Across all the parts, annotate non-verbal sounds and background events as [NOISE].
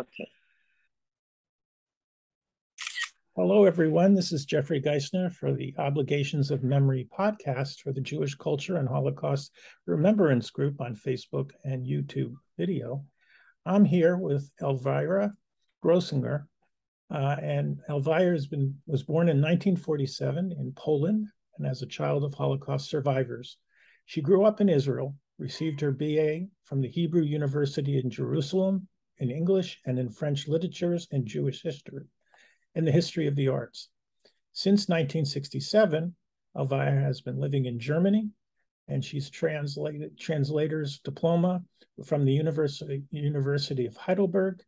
Okay. Hello, everyone. This is Jeffery Giesener for the Obligations of Memory podcast for the Jewish Culture and Holocaust Remembrance Group on Facebook and YouTube video. I'm here with Elvira Groezinger, uh, and Elvira has been was born in 1947 in Poland and as a child of Holocaust survivors. She grew up in Israel, received her BA from the Hebrew University in Jerusalem in English and in French literatures and Jewish history and the history of the arts. Since 1967, Elvira has been living in Germany, and she's translated translator's diploma from the University, University of Heidelberg,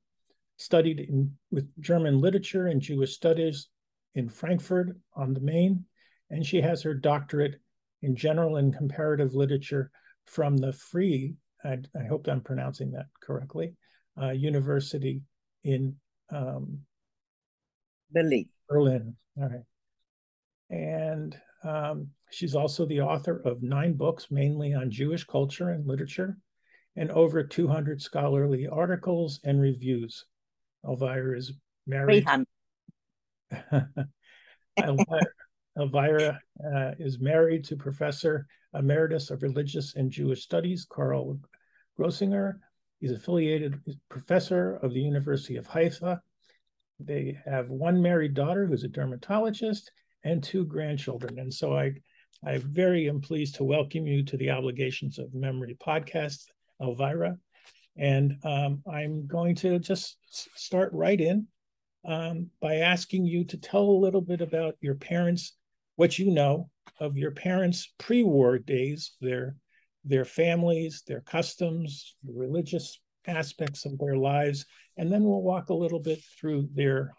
studied in, with German literature and Jewish studies in Frankfurt on the Main, and she has her doctorate in general and comparative literature from the Free, I, I hope I'm pronouncing that correctly, uh, University in um, Berlin. Berlin. All right. And um, she's also the author of nine books, mainly on Jewish culture and literature, and over 200 scholarly articles and reviews. Elvira is married. [LAUGHS] Elvira, Elvira uh, is married to Professor Emeritus of Religious and Jewish Studies, Karl Groezinger. He's affiliated professor of the University of Haifa they have one married daughter who's a dermatologist and two grandchildren. And so I, I very am pleased to welcome you to the Obligations of Memory podcast, Elvira. And um, I'm going to just start right in um, by asking you to tell a little bit about your parents, what you know of your parents' pre-war days, their their families, their customs, the religious aspects of their lives, and then we'll walk a little bit through their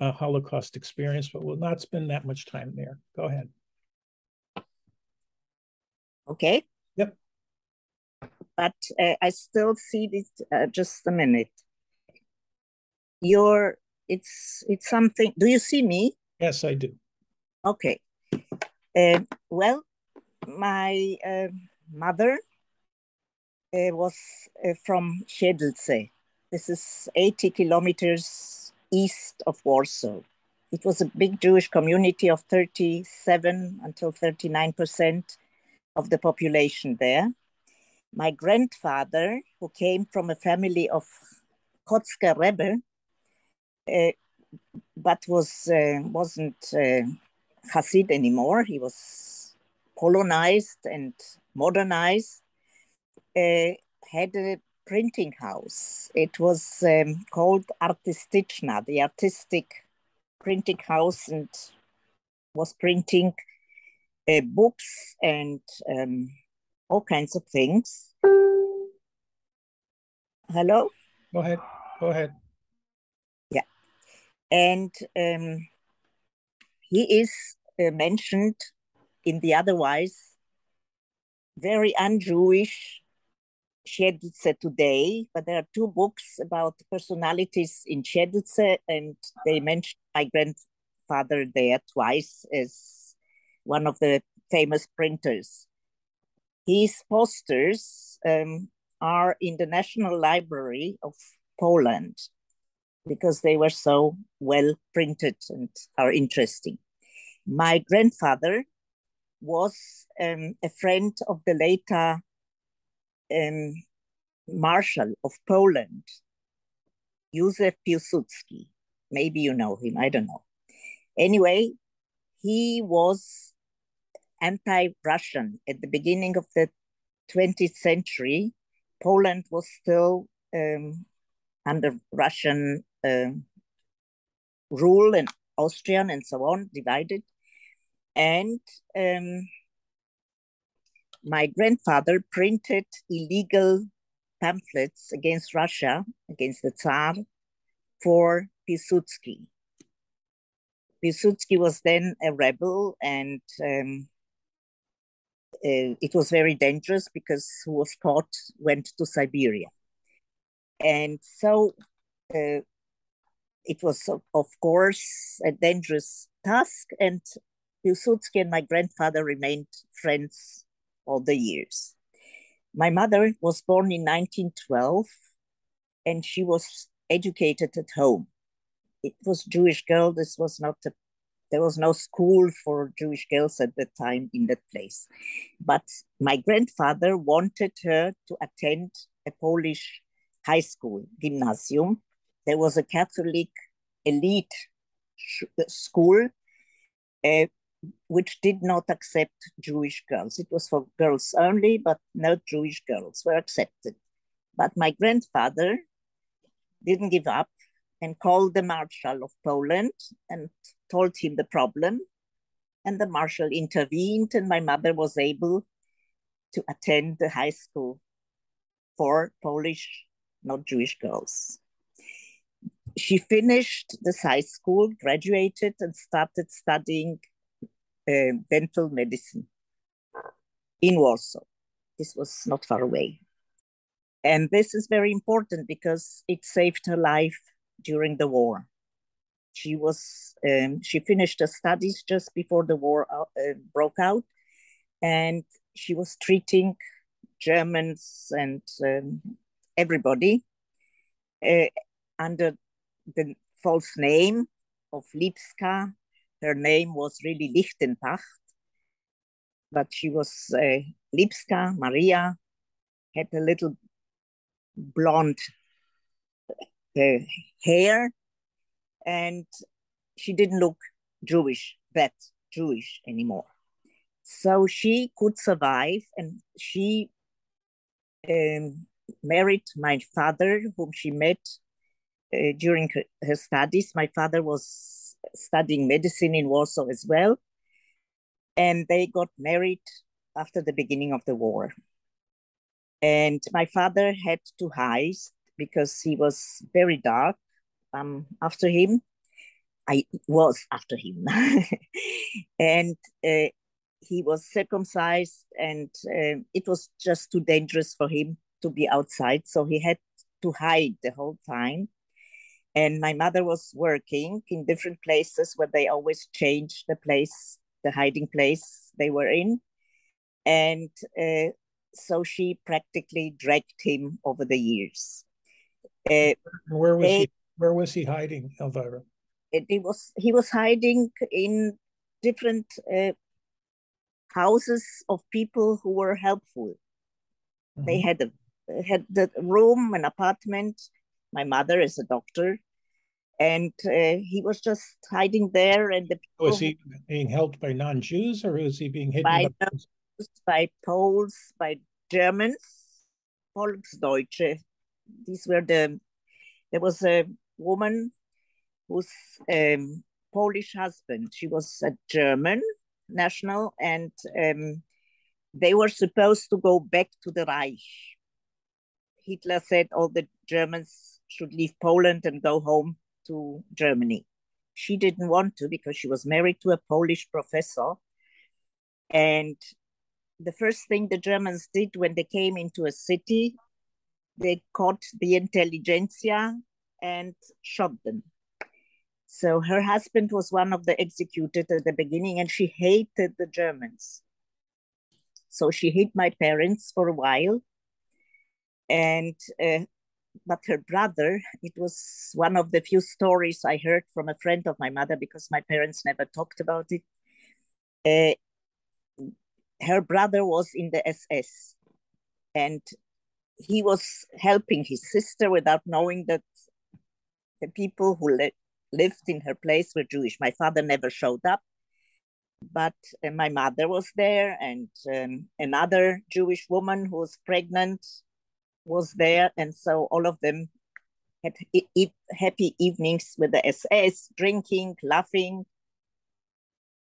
uh, Holocaust experience, but we'll not spend that much time there. Go ahead. Okay. Yep. But uh, I still see this. Uh, just a minute. Your it's it's something. Do you see me? Yes, I do. Okay. Uh, well, my uh, mother uh, was uh, from Siedlce. This is 80 kilometers east of Warsaw. It was a big Jewish community of 37 until 39% of the population there. My grandfather, who came from a family of Kotzker Rebbe, uh, but was, uh, wasn't uh, Hasid anymore. He was Polonized and modernized uh, had a printing house. It was um, called Artistichna, the artistic printing house, and was printing uh, books and um, all kinds of things. Hello? Go ahead. Go ahead. Yeah. And um, he is uh, mentioned in the otherwise very un-Jewish Siedlce today, but there are two books about personalities in Siedlce, and they mention my grandfather there twice as one of the famous printers. His posters um, are in the National Library of Poland because they were so well printed and are interesting. My grandfather was um, a friend of the later um, Marshal of Poland, Józef Piłsudski. Maybe you know him, I don't know. Anyway, he was anti Russian at the beginning of the 20th century. Poland was still um, under Russian uh, rule and Austrian and so on, divided. And um, my grandfather printed illegal pamphlets against Russia, against the Tsar, for Piłsudski. Piłsudski was then a rebel, and um, uh, it was very dangerous because who was caught went to Siberia. And so uh, it was, of course, a dangerous task, and Piłsudski and my grandfather remained friends all the years. My mother was born in 1912 and she was educated at home. It was Jewish girl. This was not a, there was no school for Jewish girls at the time in that place. But my grandfather wanted her to attend a Polish high school, gymnasium. There was a Catholic elite school uh, which did not accept Jewish girls. It was for girls only, but no Jewish girls were accepted. But my grandfather didn't give up and called the Marshal of Poland and told him the problem. And the Marshal intervened, and my mother was able to attend the high school for Polish, not Jewish girls. She finished the high school, graduated, and started studying uh, dental medicine in Warsaw. This was not far away. And this is very important because it saved her life during the war. She was um, she finished her studies just before the war uh, uh, broke out, and she was treating Germans and um, everybody uh, under the false name of Lipska her name was really Lichtenbach, but she was uh, Lipska, Maria, had a little blonde uh, hair, and she didn't look Jewish, that Jewish anymore. So she could survive, and she um, married my father, whom she met uh, during her studies. My father was studying medicine in Warsaw as well. And they got married after the beginning of the war. And my father had to hide because he was very dark um, after him. I was after him. [LAUGHS] and uh, he was circumcised, and uh, it was just too dangerous for him to be outside. So he had to hide the whole time. And my mother was working in different places where they always changed the place, the hiding place they were in. And uh, so she practically dragged him over the years. Uh, where was they, he? Where was he hiding, Elvira? It, it was he was hiding in different uh, houses of people who were helpful. Mm-hmm. They had a had the room, an apartment. My mother is a doctor, and uh, he was just hiding there. And the people was he being helped by non-Jews, or was he being hidden by by, by Poles, by Germans, Volksdeutsche? These were the. There was a woman whose um, Polish husband. She was a German national, and um, they were supposed to go back to the Reich. Hitler said all the Germans should leave Poland and go home to Germany. She didn't want to because she was married to a Polish professor. And the first thing the Germans did when they came into a city, they caught the intelligentsia and shot them. So her husband was one of the executed at the beginning, and she hated the Germans. So she hid my parents for a while. And uh, but her brother, it was one of the few stories I heard from a friend of my mother because my parents never talked about it. Uh, her brother was in the SS and he was helping his sister without knowing that the people who li- lived in her place were Jewish. My father never showed up, but uh, my mother was there, and um, another Jewish woman who was pregnant was there, and so all of them had e- e- happy evenings with the SS, drinking, laughing.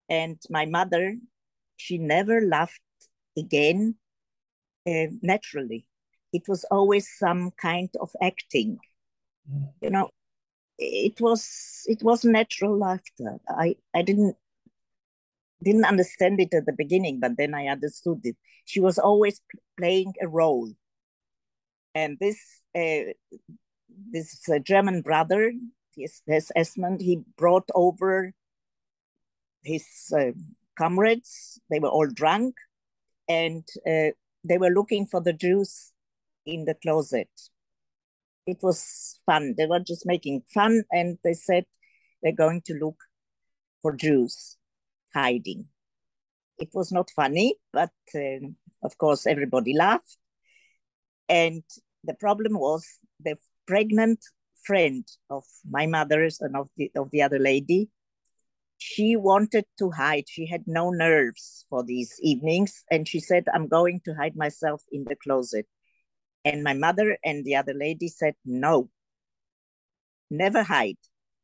And my mother, she never laughed again uh, naturally. It was always some kind of acting. Mm. You know, it was it was natural laughter. I I didn't didn't understand it at the beginning, but then I understood it. She was always playing a role and this uh, this uh, German brother, this, this SS-man, he brought over his uh, comrades. They were all drunk, and uh, they were looking for the Jews in the closet. it was fun. They were just making fun, and they said they're going to look for Jews hiding. It was not funny, but um, of course everybody laughed. And the problem was the pregnant friend of my mother's and of the of the other lady. She wanted to hide. She had no nerves for these evenings, and she said, "I'm going to hide myself in the closet." And my mother and the other lady said, No, never hide.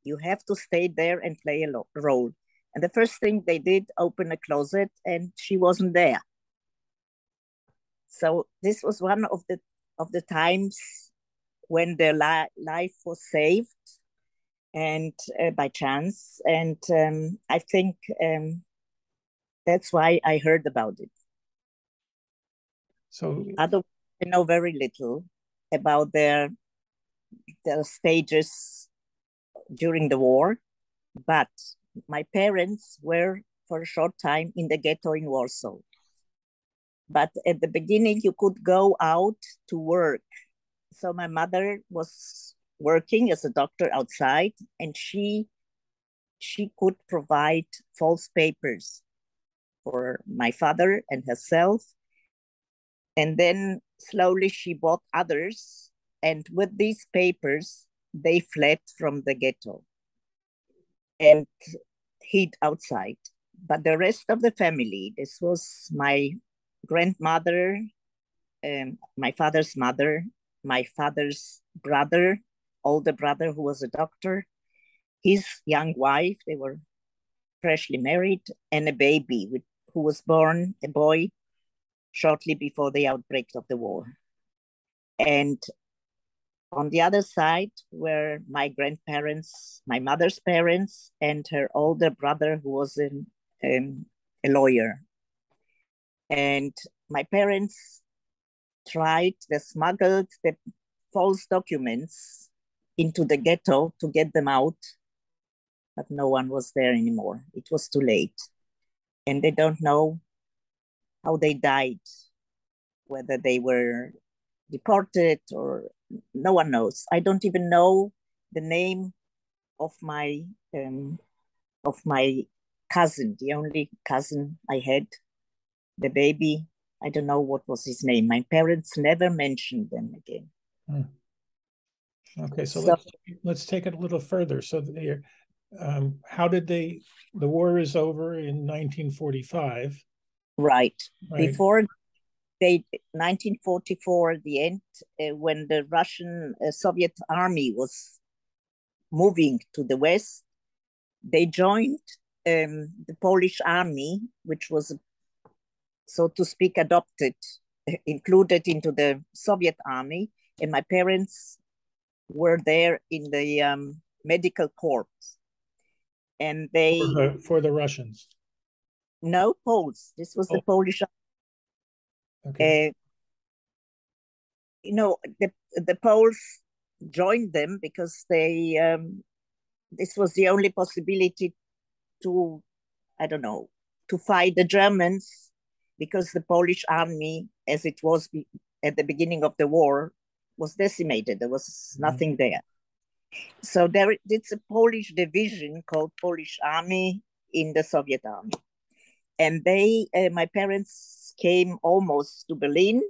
You have to stay there and play a role. And the first thing they did, open a closet, and she wasn't there. So this was one of the of the times when their li- life was saved, and uh, by chance. And um, I think um, that's why I heard about it. So, other I know very little about their their stages during the war, but my parents were for a short time in the ghetto in Warsaw. But at the beginning, you could go out to work. So my mother was working as a doctor outside, and she she could provide false papers for my father and herself. And then slowly she bought others, and with these papers, they fled from the ghetto and hid outside. But the rest of the family, this was my grandmother, um, my father's mother, my father's brother, older brother who was a doctor, his young wife, they were freshly married, and a baby with, who was born, a boy, shortly before the outbreak of the war. And on the other side were my grandparents, my mother's parents, and her older brother, who was um, a lawyer. And my parents tried, they smuggled the false documents into the ghetto to get them out, but no one was there anymore. It was too late. And they don't know how they died, whether they were deported or no one knows. I don't even know the name of my um, of my cousin, the only cousin I had, the baby. I don't know what was his name. My parents never mentioned them again. Hmm. Okay, so, so, let's let's take it a little further. So, um, how did they? The war is over in 1945. Right. right. Before they 1944, the end uh, when the Russian uh, Soviet army was moving to the west, they joined um, the Polish army, which was, so to speak, adopted, included into the Soviet army, and my parents were there in the um, medical corps, and they for the, for the Russians. No Poles. This was oh. the Polish. Okay. Uh, you know, the the Poles joined them because they um, this was the only possibility to, I don't know, to fight the Germans because the Polish army, as it was at the beginning of the war, was decimated. There was mm-hmm. nothing there. So there, it's a Polish division called Polish Army in the Soviet Army and they uh, my parents came almost to berlin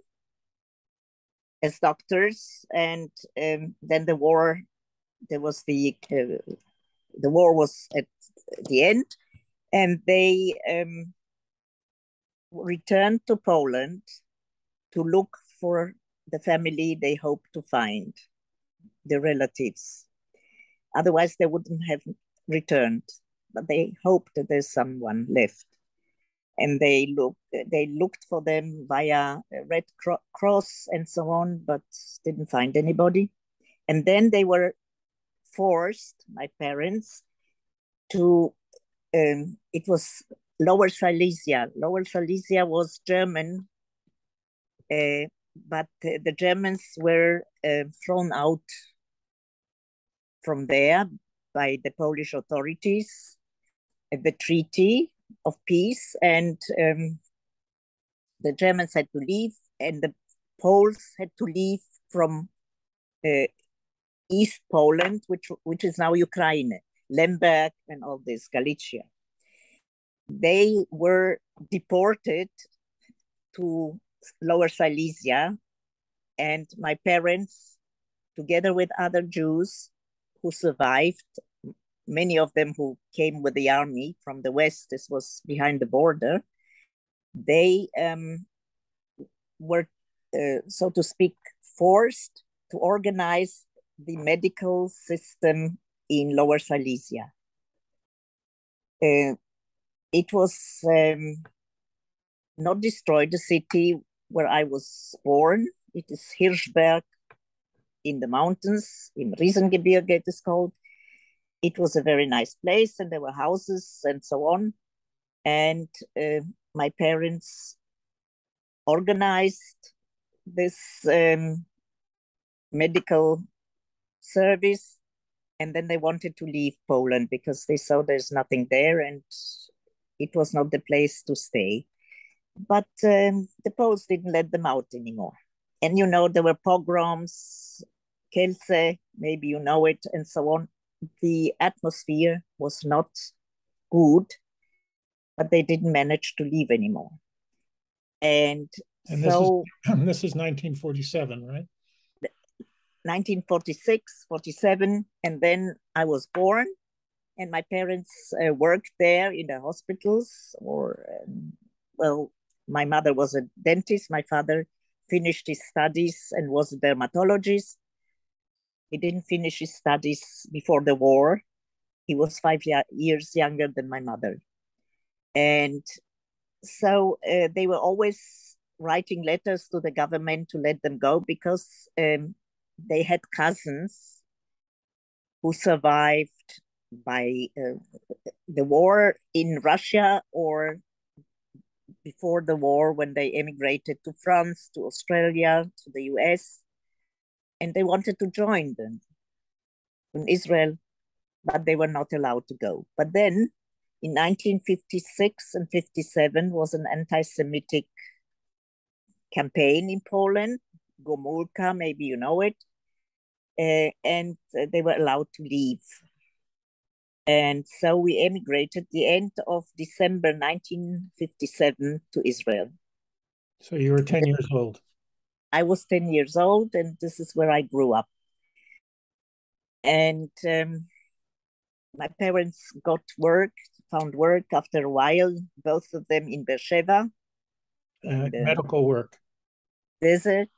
as doctors and um, then the war there was the uh, the war was at the end and they um, returned to poland to look for the family they hoped to find the relatives otherwise they wouldn't have returned but they hoped that there's someone left and they look they looked for them via Red Cross and so on, but didn't find anybody. And then they were forced, my parents, to um, it was Lower Silesia. Lower Silesia was German, uh, but the Germans were uh, thrown out from there by the Polish authorities. The treaty of peace, and um, the Germans had to leave, and the Poles had to leave from uh, East Poland, which which is now Ukraine, Lemberg and all this, Galicia. They were deported to Lower Silesia, and my parents, together with other Jews who survived, many of them who came with the army from the west, this was behind the border, they um, were, uh, so to speak, forced to organize the medical system in Lower Silesia. Uh, it was um, not destroyed, the city where I was born. It is Hirschberg in the mountains, in Riesengebirge it is called. It was a very nice place and there were houses and so on. And uh, my parents organized this um, medical service and then they wanted to leave Poland because they saw there's nothing there and it was not the place to stay. But um, the Poles didn't let them out anymore. And you know, there were pogroms, Kielce, maybe you know it, and so on. The atmosphere was not good, but they didn't manage to leave anymore. And, and so this is, [CLEARS THROAT] this is 1947, right? 1946, 47, and then I was born, and my parents uh, worked there in the hospitals. Or, um, well, my mother was a dentist. My father finished his studies and was a dermatologist. He didn't finish his studies before the war. He was five years younger than my mother. And so uh, they were always writing letters to the government to let them go because um, they had cousins who survived by uh, the war in Russia or before the war when they emigrated to France, to Australia, to the US, and they wanted to join them in Israel, but they were not allowed to go. But then in 1956 and 57 was an anti-Semitic campaign in Poland, Gomulka, maybe you know it, uh, and they were allowed to leave. And so we emigrated the end of December 1957 to Israel. So you were 10 years old? I was 10 years old, and this is where I grew up. And um, my parents got work, found work after a while, both of them in Beersheba. Uh, medical work. Desert.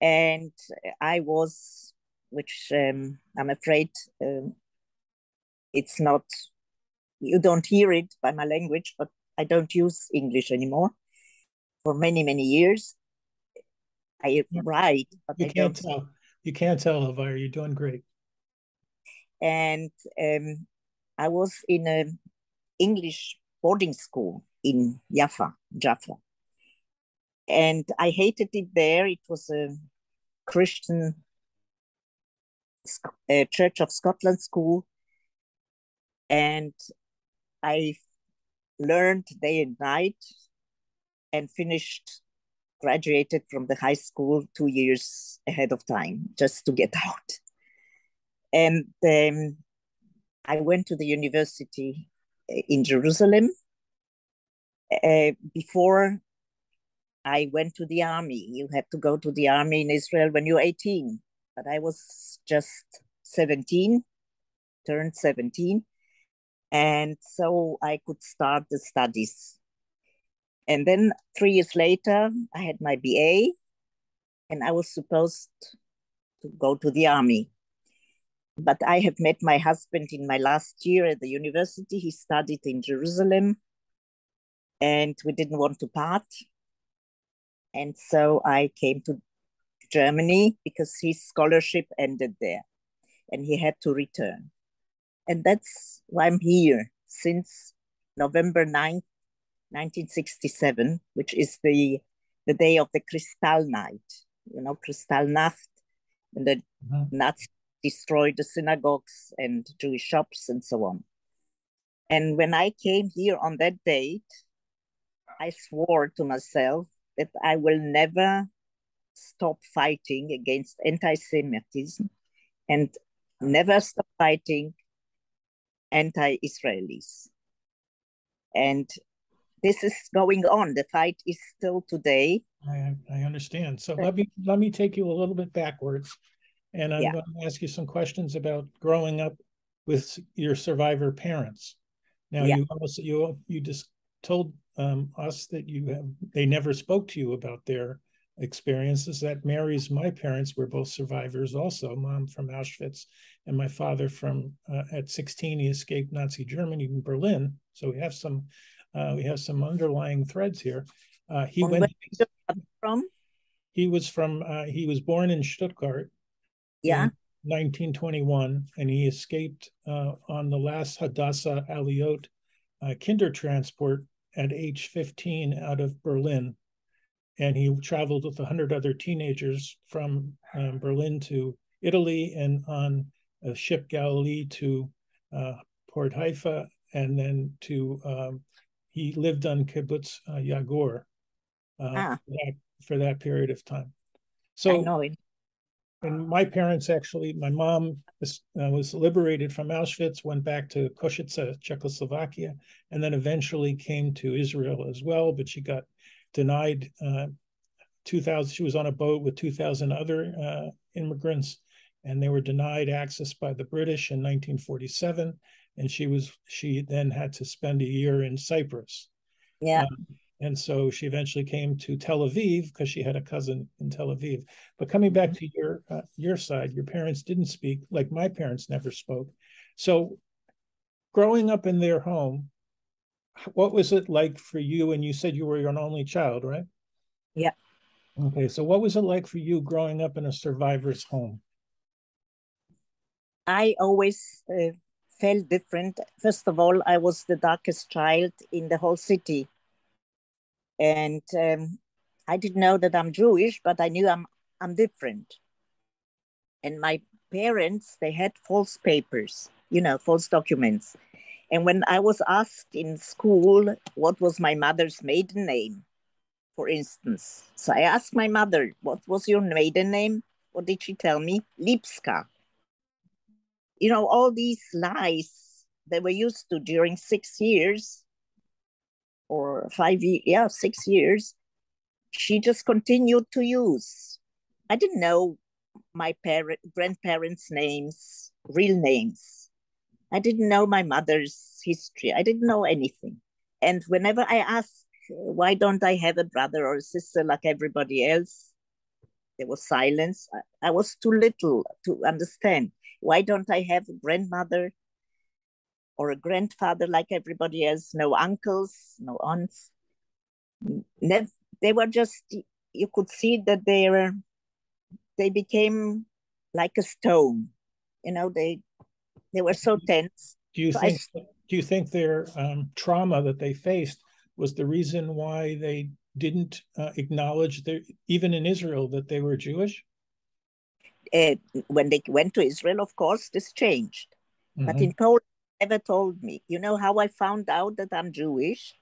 And I was which um, I'm afraid um, it's not, you don't hear it by my language, but I don't use English anymore for many, many years. I write, but you I can't don't. Tell. You can't tell, Elvira. You're doing great. And um, I was in an English boarding school in Jaffa, Jaffa. And I hated it there. It was a Christian uh, Church of Scotland school, and I learned day and night, and finished, graduated from the high school two years ahead of time just to get [LAUGHS] out. And um, I went to the university uh, in Jerusalem. Uh, before I went to the army, you had to go to the army in Israel when you're 18 but I was just 17, turned 17. And so I could start the studies. And then three years later, I had my BA, and I was supposed to go to the army. But I have met my husband in my last year at the university. He studied in Jerusalem, and we didn't want to part. And so I came to Germany because his scholarship ended there and he had to return. And that's why I'm here since November 9th, 1967, which is the, the day of the Kristallnacht, you know, Kristallnacht, and the mm-hmm. Nazis destroyed the synagogues and Jewish shops and so on. And when I came here on that date, I swore to myself that I will never stop fighting against anti Semitism and never stop fighting anti-Israelis. And this is going on. The fight is still today. I, I understand. So let me let me take you a little bit backwards, and I'm yeah. going to ask you some questions about growing up with your survivor parents. Now yeah. you also you you just told um, us that you have they never spoke to you about their experiences. That marries my parents were both survivors, also mom from Auschwitz, and my father from uh, at 16 he escaped Nazi Germany in Berlin. So we have some uh, we have some underlying threads here. Uh, he went from. He was from. Uh, he was born in Stuttgart. Yeah. 1921, and he escaped uh, on the last Hadassah Aliot uh, kinder transport at age 15 out of Berlin. And he traveled with 100 other teenagers from um, Berlin to Italy and on a ship Galilee to uh, Port Haifa and then to um, he lived on kibbutz uh, Yagur uh, ah. for, that, for, that, period of time. So, I know it. And my parents actually, my mom was, uh, was liberated from Auschwitz, went back to Košice, Czechoslovakia, and then eventually came to Israel as well. But she got denied. Uh, 2000. She was on a boat with 2,000 other uh, immigrants, and they were denied access by the British in 1947 and she was she then had to spend a year in Cyprus. Yeah. Um, and so she eventually came to Tel Aviv because she had a cousin in Tel Aviv. But coming back to your uh, your side, your parents didn't speak like my parents never spoke. So, growing up in their home, what was it like for you? And you said you were an only child, right? Yeah. Okay, so what was it like for you growing up in a survivor's home? I always uh, felt different. First of all, I was the darkest child in the whole city. And um, I didn't know that I'm Jewish, but I knew I'm, I'm different. And my parents, they had false papers, you know, false documents. And when I was asked in school what was my mother's maiden name, for instance, so I asked my mother, what was your maiden name? What did she tell me? Lipska you know, all these lies that were used to during six years or five years, yeah, six years, she just continued to use. I didn't know my parent, grandparents' names, real names. I didn't know my mother's history. I didn't know anything. And whenever I asked, why don't I have a brother or a sister like everybody else? There was silence. I, I was too little to understand. Why don't I have a grandmother or a grandfather like everybody else? No uncles, no aunts. Never, they were just, you could see that they were, they became like a stone. You know, they they were so tense. Do you so think I, do you think their um, trauma that they faced was the reason why they didn't uh, acknowledge their even in Israel that they were Jewish? uh, when they went to Israel, of course, this changed. Mm-hmm. But in Poland, never told me. You know how I found out that I'm Jewish?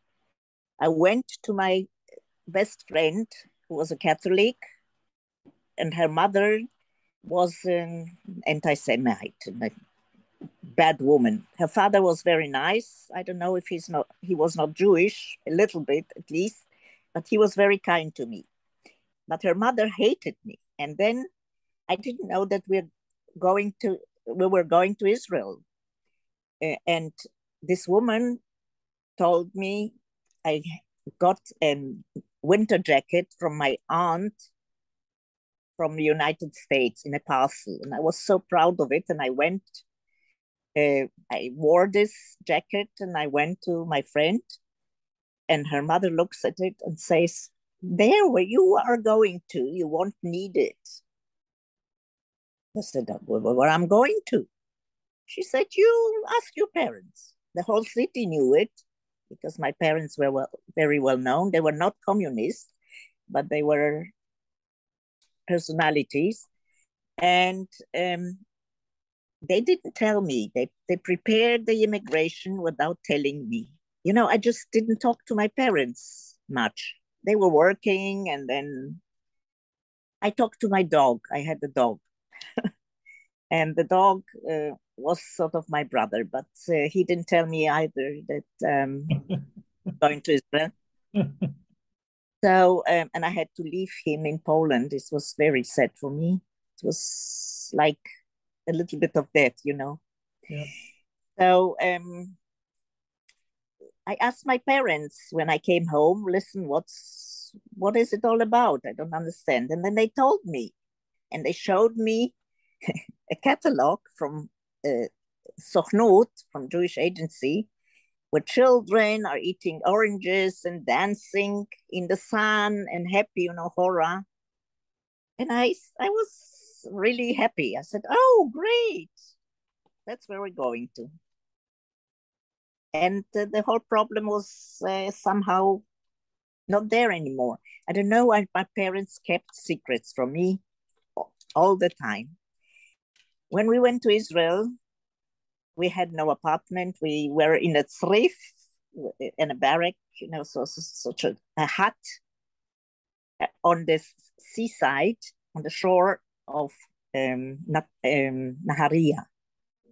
I went to my best friend, who was a Catholic, and her mother was an anti-Semite, a bad woman. Her father was very nice. I don't know if he's not he was not Jewish, a little bit at least, but he was very kind to me. But her mother hated me. And then I didn't know that we're going to we were going to Israel, and this woman told me I got a winter jacket from my aunt from the United States in a parcel, and I was so proud of it. And I went, uh, I wore this jacket, and I went to my friend, and her mother looks at it and says, "There, where you are going to, you won't need it." I said, where I'm going to. She said, you ask your parents. The whole city knew it because my parents were well, very well known. They were not communists, but they were personalities. And um, they didn't tell me. They, they prepared the immigration without telling me. You know, I just didn't talk to my parents much. They were working, and then I talked to my dog. I had a dog. [LAUGHS] And the dog uh, was sort of my brother, but uh, he didn't tell me either that um, [LAUGHS] going to Israel. so, um, and I had to leave him in Poland. This was very sad for me. It was like a little bit of death, you know. Yeah. So um, I asked my parents when I came home, listen, what's what is it all about? I don't understand. And then they told me, and they showed me [LAUGHS] a catalog from uh, Sochnut, from Jewish Agency, where children are eating oranges and dancing in the sun and happy, you know, horror. And I, I was really happy. I said, "Oh, great! That's where we're going to." And the whole problem was uh, somehow not there anymore. I don't know why my parents kept secrets from me all the time. When we went to Israel, we had no apartment. We were in a tzrif, in a barrack, you know, so, so such a, a hut uh, on the seaside, on the shore of um, um, Naharia.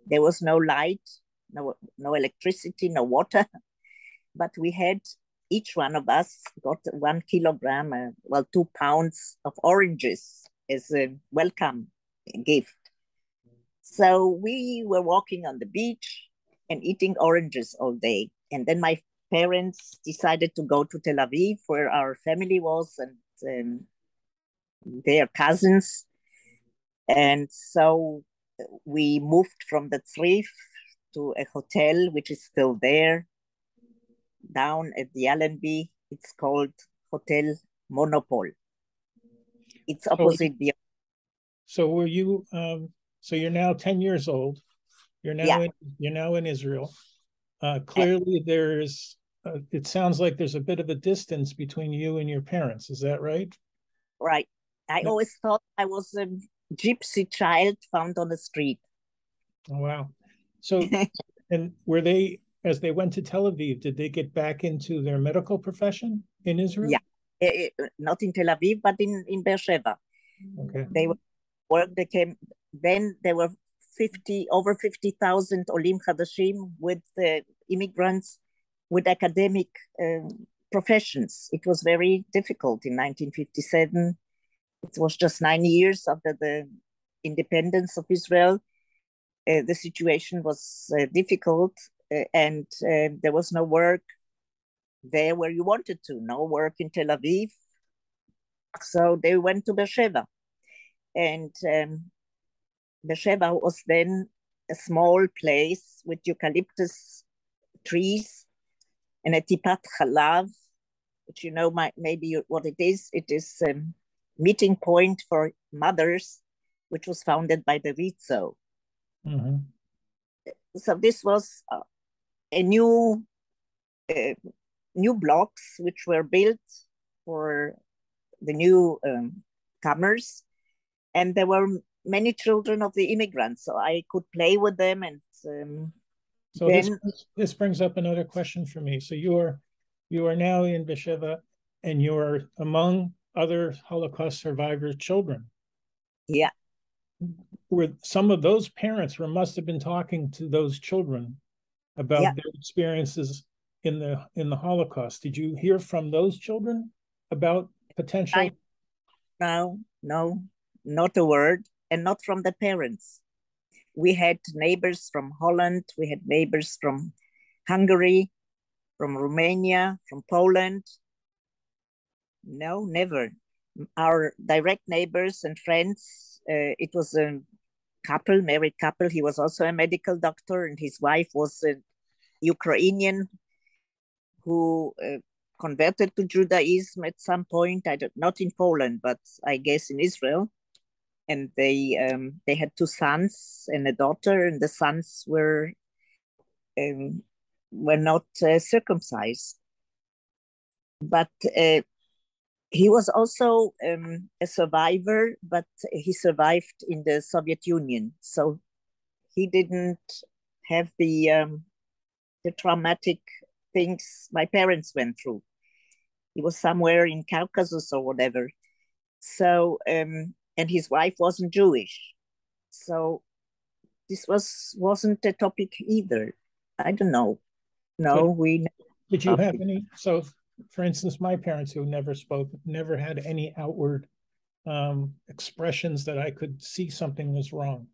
There was no light, no, no electricity, no water, [LAUGHS] but we had each one of us got one kilogram, uh, well, two pounds of oranges as a welcome gift. So we were walking on the beach and eating oranges all day. And then my parents decided to go to Tel Aviv, where our family was, and um, their cousins. And so we moved from the Tzrif to a hotel, which is still there, down at the Allenby. It's called Hotel Monopol. It's opposite so, the. So were you? Um, so you're now ten years old. You're now yeah. in, you're now in Israel. Uh, clearly, there's. Uh, it sounds like there's a bit of a distance between you and your parents. Is that right? Right. I yeah. always thought I was a gypsy child found on the street. Oh, wow. So, [LAUGHS] and were they as they went to Tel Aviv? Did they get back into their medical profession in Israel? Yeah, it, eh, eh, not in Tel Aviv, but in in Beersheba. Okay. They were work. They came. Then there were fifty over fifty thousand olim chadashim with the immigrants with academic uh, professions. It was very difficult in 1957. It was just nine years after the independence of Israel the situation was uh, difficult uh, and there was no work there where you wanted to, no work in Tel Aviv. So they went to Beersheba. And um, Beersheba was then a small place with eucalyptus trees and a tipat chalav, which you know might, maybe what it is. It is a um, meeting point for mothers, which was founded by the WIZO. Mm-hmm. So this was uh, a new uh, new blocks which were built for the new um, comers, and there were many children of the immigrants, so I could play with them and. Um, so then... this this brings up another question for me. So you are you are now in Beersheba, and you are among other Holocaust survivor children. Yeah were some of those parents were must have been talking to those children about yeah. their experiences in the in the Holocaust. Did you hear from those children about potential? I, no, no, not a word, and not from the parents. We had neighbors from Holland. We had neighbors from Hungary, from Romania, from Poland. No, never. Our direct neighbors and friends. Uh, it was a couple, married couple. He was also a medical doctor, and his wife was a Ukrainian who uh, converted to Judaism at some point. I don't, not in Poland, but I guess in Israel. And they um, they had two sons and a daughter, and the sons were um, were not uh, circumcised. But uh, he was also um, a survivor, but he survived in the Soviet Union, so he didn't have the um, the traumatic things my parents went through. He was somewhere in Caucasus or whatever. So, um, and his wife wasn't Jewish, so this was wasn't a topic either. I don't know. No, we. Did you have any? So, for instance, my parents who never spoke, never had any outward um, expressions that I could see something was wrong.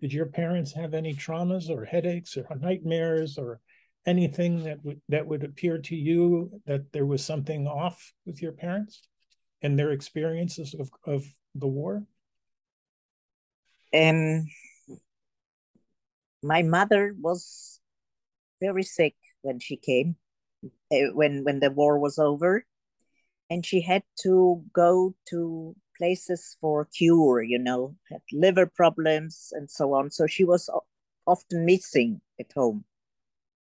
Did your parents have any traumas or headaches or nightmares or anything that would that would appear to you that there was something off with your parents and their experiences of, of the war? Um, my mother was very sick when she came, when when the war was over, and she had to go to places for cure. You know, had liver problems and so on. So she was often missing at home,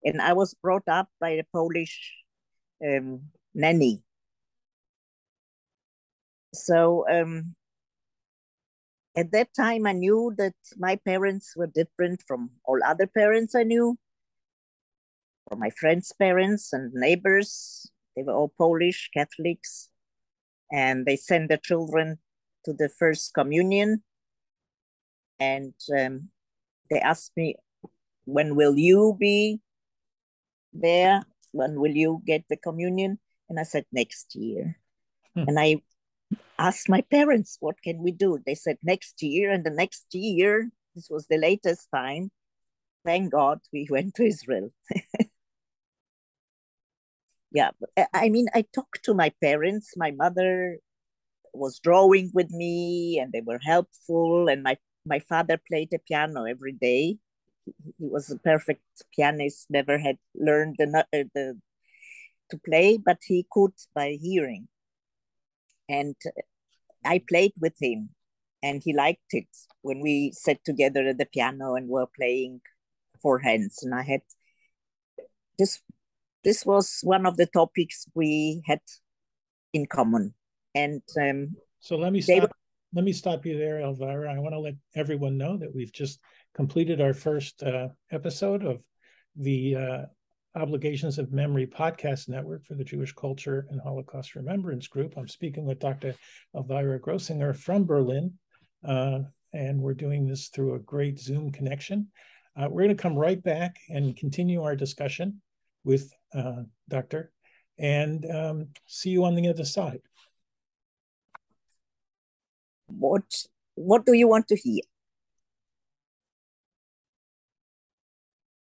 and I was brought up by a Polish um, nanny. So um, at that time, I knew that my parents were different from all other parents I knew, from my friends' parents and neighbors. They were all Polish Catholics, and they sent their children to the first communion. And um, they asked me, When will you be there? When will you get the communion? And I said, Next year. Hmm. And I asked my parents, what can we do? They said next year, and the next year, this was the latest time. Thank God we [LAUGHS] went to Israel. [LAUGHS] yeah, I mean, I talked to my parents. My mother was drawing with me, and they were helpful. And my my father played the piano every day. He was a perfect pianist. Never had learned the, uh, the to play, but he could by hearing and I played with him and he liked it when we sat together at the piano and were playing four hands and I had this this was one of the topics we had in common and um, so let me stop were, let me stop you there Elvira I want to let everyone know that we've just completed our first uh, episode of the uh, Obligations of Memory podcast network for the Jewish Culture and Holocaust Remembrance Group. I'm speaking with Dr. Elvira Groezinger from Berlin, uh, and we're doing this through a great Zoom connection. Uh, we're going to come right back and continue our discussion with uh, Doctor and um, see you on the other side. What, what do you want to hear?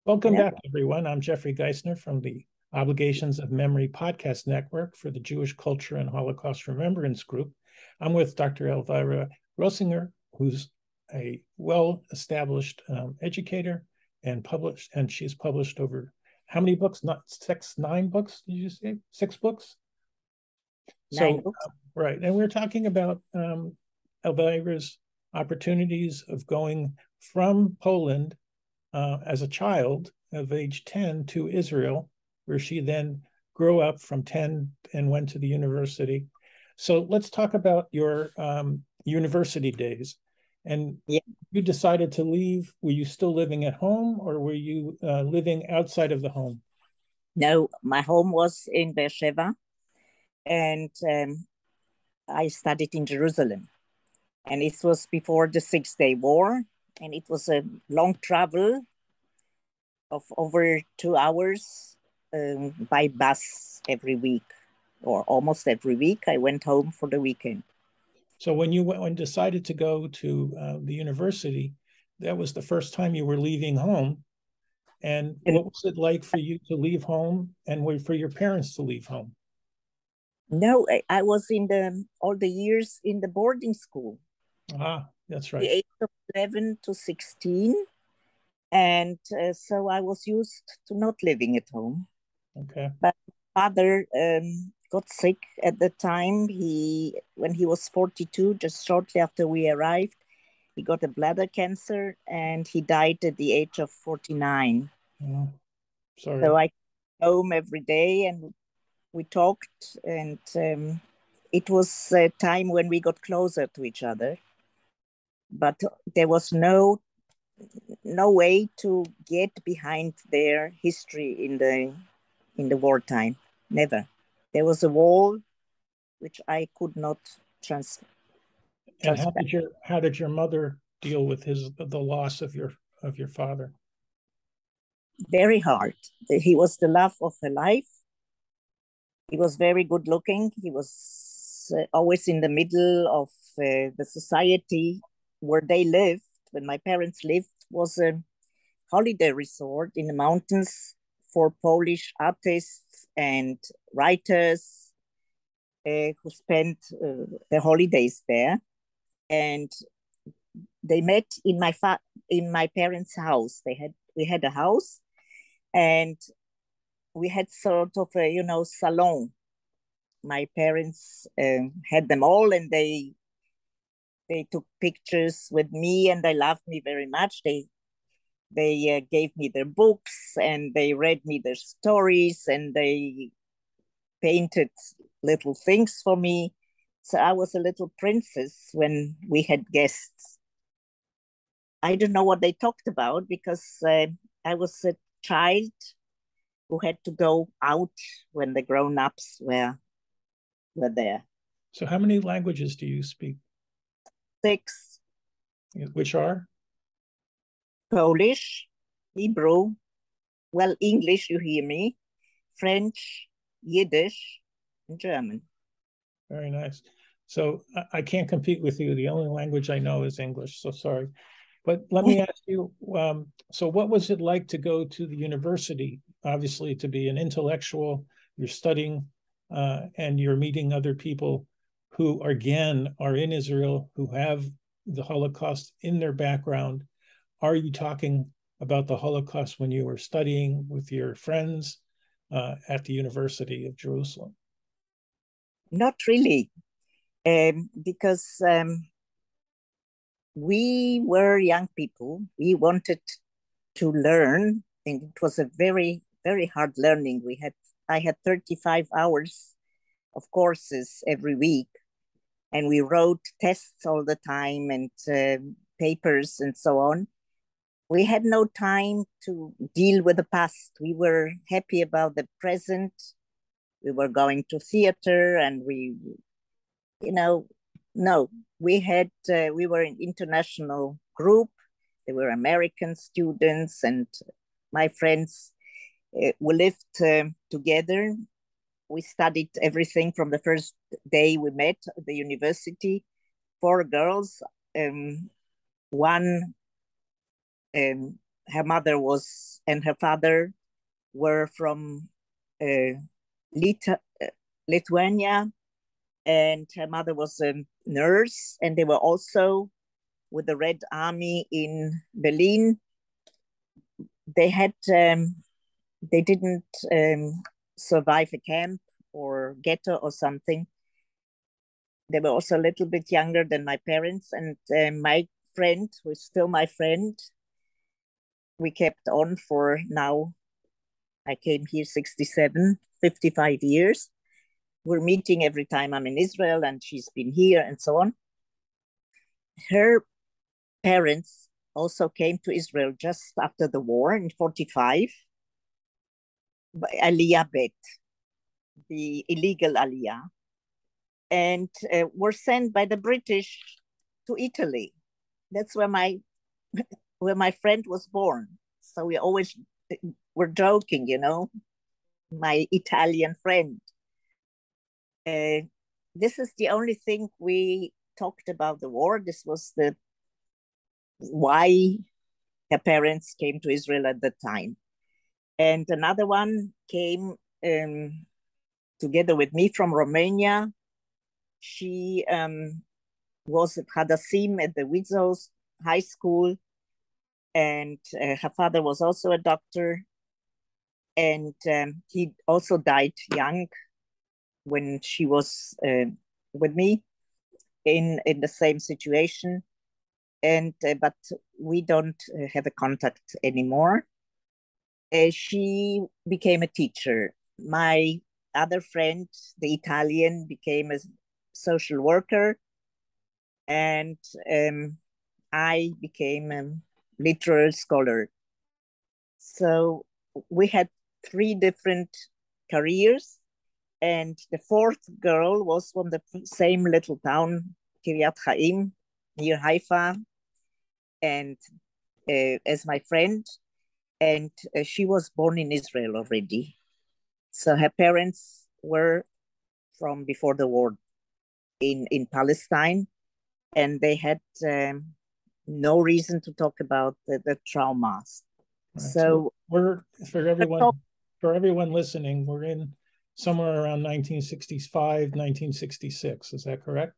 Welcome back, everyone. I'm Jeffery Giesener from the Obligations of Memory podcast network for the Jewish Culture and Holocaust Remembrance Group. I'm with Dr. Elvira Groezinger, who's a well-established um, educator and published, and she's published over how many books? Not six, nine books? Did you say six books? Nine so, books. Uh, right, and we're talking about um, Elvira's opportunities of going from Poland uh, as a child of age 10 to Israel, where she then grew up from 10 and went to the university. So let's talk about your um, university days. And yeah. you decided to leave. Were you still living at home or were you uh, living outside of the home? No, my home was in Beersheba and um, I studied in Jerusalem. And it was before the Six Day War and it was a long travel of over two hours um, by bus every week or almost every week. I went home for the weekend. So when you went when decided to go to uh, the university, that was the first time you were leaving home. And, what was it like for you to leave home and for your parents to leave home? No, I, I was in the all the years in the boarding school. Ah, that's right. The age of 11 to 16. And uh, so I was used to not living at home. Okay. But father um, got sick at the time. He, when he was 42, just shortly after we arrived, he got a bladder cancer and he died at the age of 49. Oh, sorry. So I came home every day and we talked and um, it was a time when we got closer to each other but there was no no way to get behind their history in the in the wartime never there was a wall which i could not trans and how did your how did your mother deal with his the loss of your of your father? Very hard. He was the love of her life. He was very good looking. He was uh, always in the middle of uh, the society where they lived. When my parents lived, was a holiday resort in the mountains for Polish artists and writers uh, who spent uh, their holidays there. And they met in my fa- in my parents' house. They had we had a house, and we had sort of a you know salon. My parents uh, had them all, and they they took pictures with me, and they loved me very much. They they uh, gave me their books, and they read me their stories, and they painted little things for me. So I was a little princess when we had guests. I don't know what they talked about because uh, I was a child who had to go out when the grown-ups were were there. So how many languages do you speak? Six. Which are? Polish, Hebrew, well, English, you hear me, French, Yiddish, and German. Very nice. So I can't compete with you. The only language I know is English. So sorry. But let me [LAUGHS] ask you um, so, what was it like to go to the university? Obviously, to be an intellectual, you're studying uh, and you're meeting other people who, again, are in Israel, who have the Holocaust in their background. Are you talking about the Holocaust when you were studying with your friends uh, at the University of Jerusalem? Not really, um, because um, we were young people. We wanted to learn, and it was a very, very hard learning. We had I had 35 hours of courses every week, and we wrote tests all the time and uh, papers and so on. We had no time to deal with the past. We were happy about the present. We were going to theater and we, you know, no, we had uh, we were an international group. There were American students and my friends. Uh, we lived uh, together. We studied everything from the first day we met at the university. Four girls. Um, one, um, her mother was and her father were from uh, Lit- Lithuania, and her mother was a nurse, and they were also with the Red Army in Berlin. They had um, they didn't um, survive a camp or ghetto or something. They were also a little bit younger than my parents, and uh, my friend, who is still my friend, we kept on for now. I came here 67, 55 years we're meeting every time I'm in Israel and she's been here and so on. Her parents also came to Israel just after the war in 45 by Aliyah Bet, the illegal Aliyah, and uh, were sent by the British to Italy. That's where my where my friend was born. So we always were joking, you know, my Italian friend. Uh, this is the only thing we talked about the war. This was the why her parents came to Israel at the time. And another one came um, together with me from Romania. She um, was at Hadassim at the WIZO's High School, and uh, her father was also a doctor. And um, he also died young when she was uh, with me in in the same situation. And uh, but we don't uh, have a contact anymore. Uh, she became a teacher. My other friend the italian became a social worker. And um, i became a literary scholar so we had three different careers and the fourth girl was from the same little town, Kiryat Haim, near Haifa. And uh, as my friend, and uh, she was born in Israel already. So her parents were from before the war in, in Palestine, and they had um, no reason to talk about the, the traumas. Right. So, so, we're for everyone for everyone listening, we're in somewhere around 1965, 1966. Is that correct?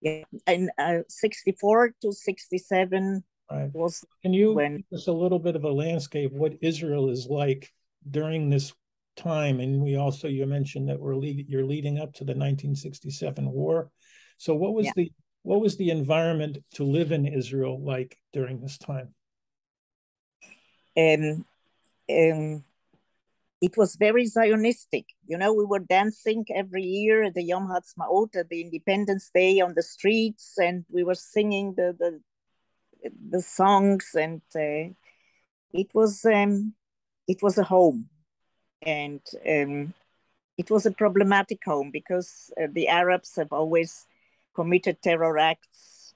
Yeah, and uh, 64 to 67 right. was. Can you when, give us a little bit of a landscape what Israel is like during this time? And we also you mentioned that we're lead, you're leading up to the 1967 war. So what was yeah. the what was the environment to live in Israel like during this time? Um, um, it was very Zionistic. You know, we were dancing every year at the Yom Ha'atzmaut, at the Independence Day on the streets, and we were singing the the, the songs, and uh, it was um, it was a home, and um, it was a problematic home because uh, the Arabs have always committed terror acts.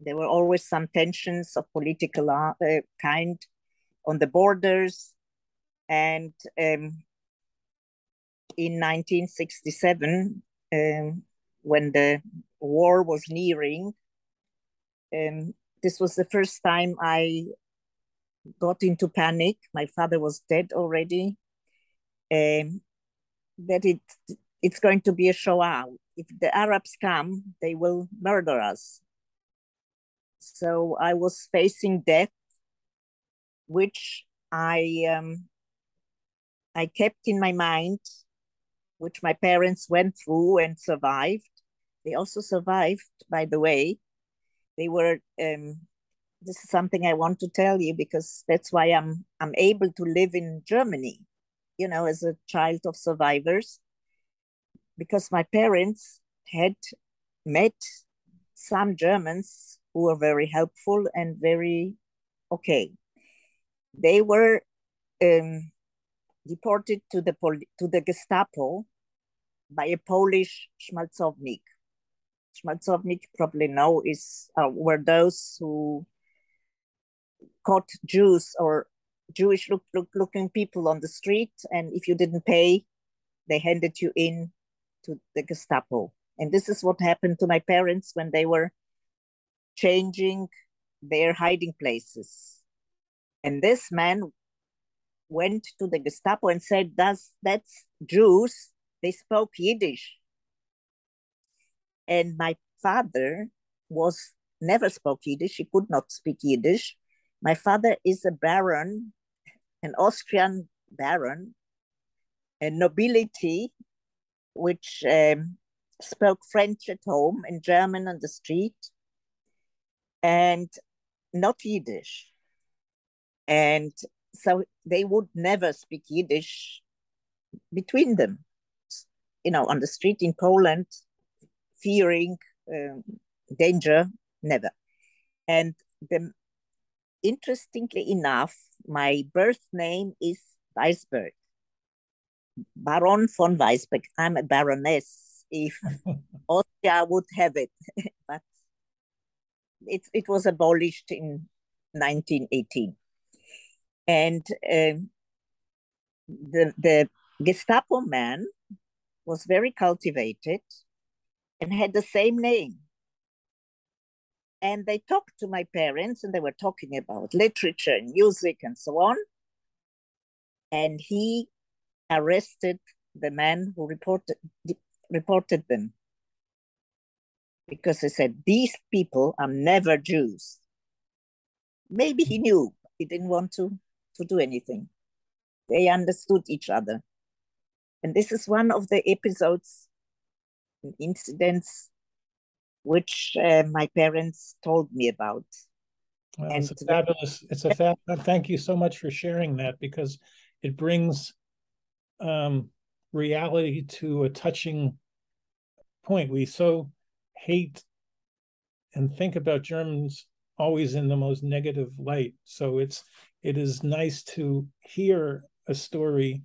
There were always some tensions of political uh, kind on the borders. And um, in 1967, um, when the war was nearing, um, this was the first time I got into panic. My father was dead already. Um, that it it's going to be a Shoah. If the Arabs come, they will murder us. So I was facing death, which I um, I kept in my mind, which my parents went through and survived. They also survived, by the way. They were. Um, this is something I want to tell you because that's why I'm I'm able to live in Germany, you know, as a child of survivors because my parents had met some Germans who were very helpful and very okay. They were um, deported to the to the Gestapo by a Polish Szmalcownik. Szmalcownik probably know is uh, were those who caught Jews or Jewish look, look, looking people on the street, and if you didn't pay, they handed you in to the Gestapo. And this is what happened to my parents when they were changing their hiding places. And this man went to the Gestapo and said, that's, that's Jews. They spoke Yiddish. And my father was never spoke Yiddish. He could not speak Yiddish. My father is a baron, an Austrian baron, a nobility which um, spoke French at home and German on the street, and not Yiddish. And so they would never speak Yiddish between them, you know, on the street in Poland, fearing um, danger, never. And the, interestingly enough, my birth name is Weisberg. Baron von Weisbeck. I'm a baroness if [LAUGHS] Austria would have it, [LAUGHS] but it, it was abolished in 1918. And uh, the, the Gestapo man was very cultivated and had the same name. And they talked to my parents and they were talking about literature and music and so on. And he arrested the man who reported reported them because he said these people are never Jews. Maybe he knew he didn't want to to do anything. They understood each other, and this is one of the episodes, incidents, which uh, my parents told me about. Well, and it's a fabulous. It's a fab. Thank you so much for sharing that because it brings um, reality to a touching point. We so hate and think about Germans always in the most negative light. So it's it is nice to hear a story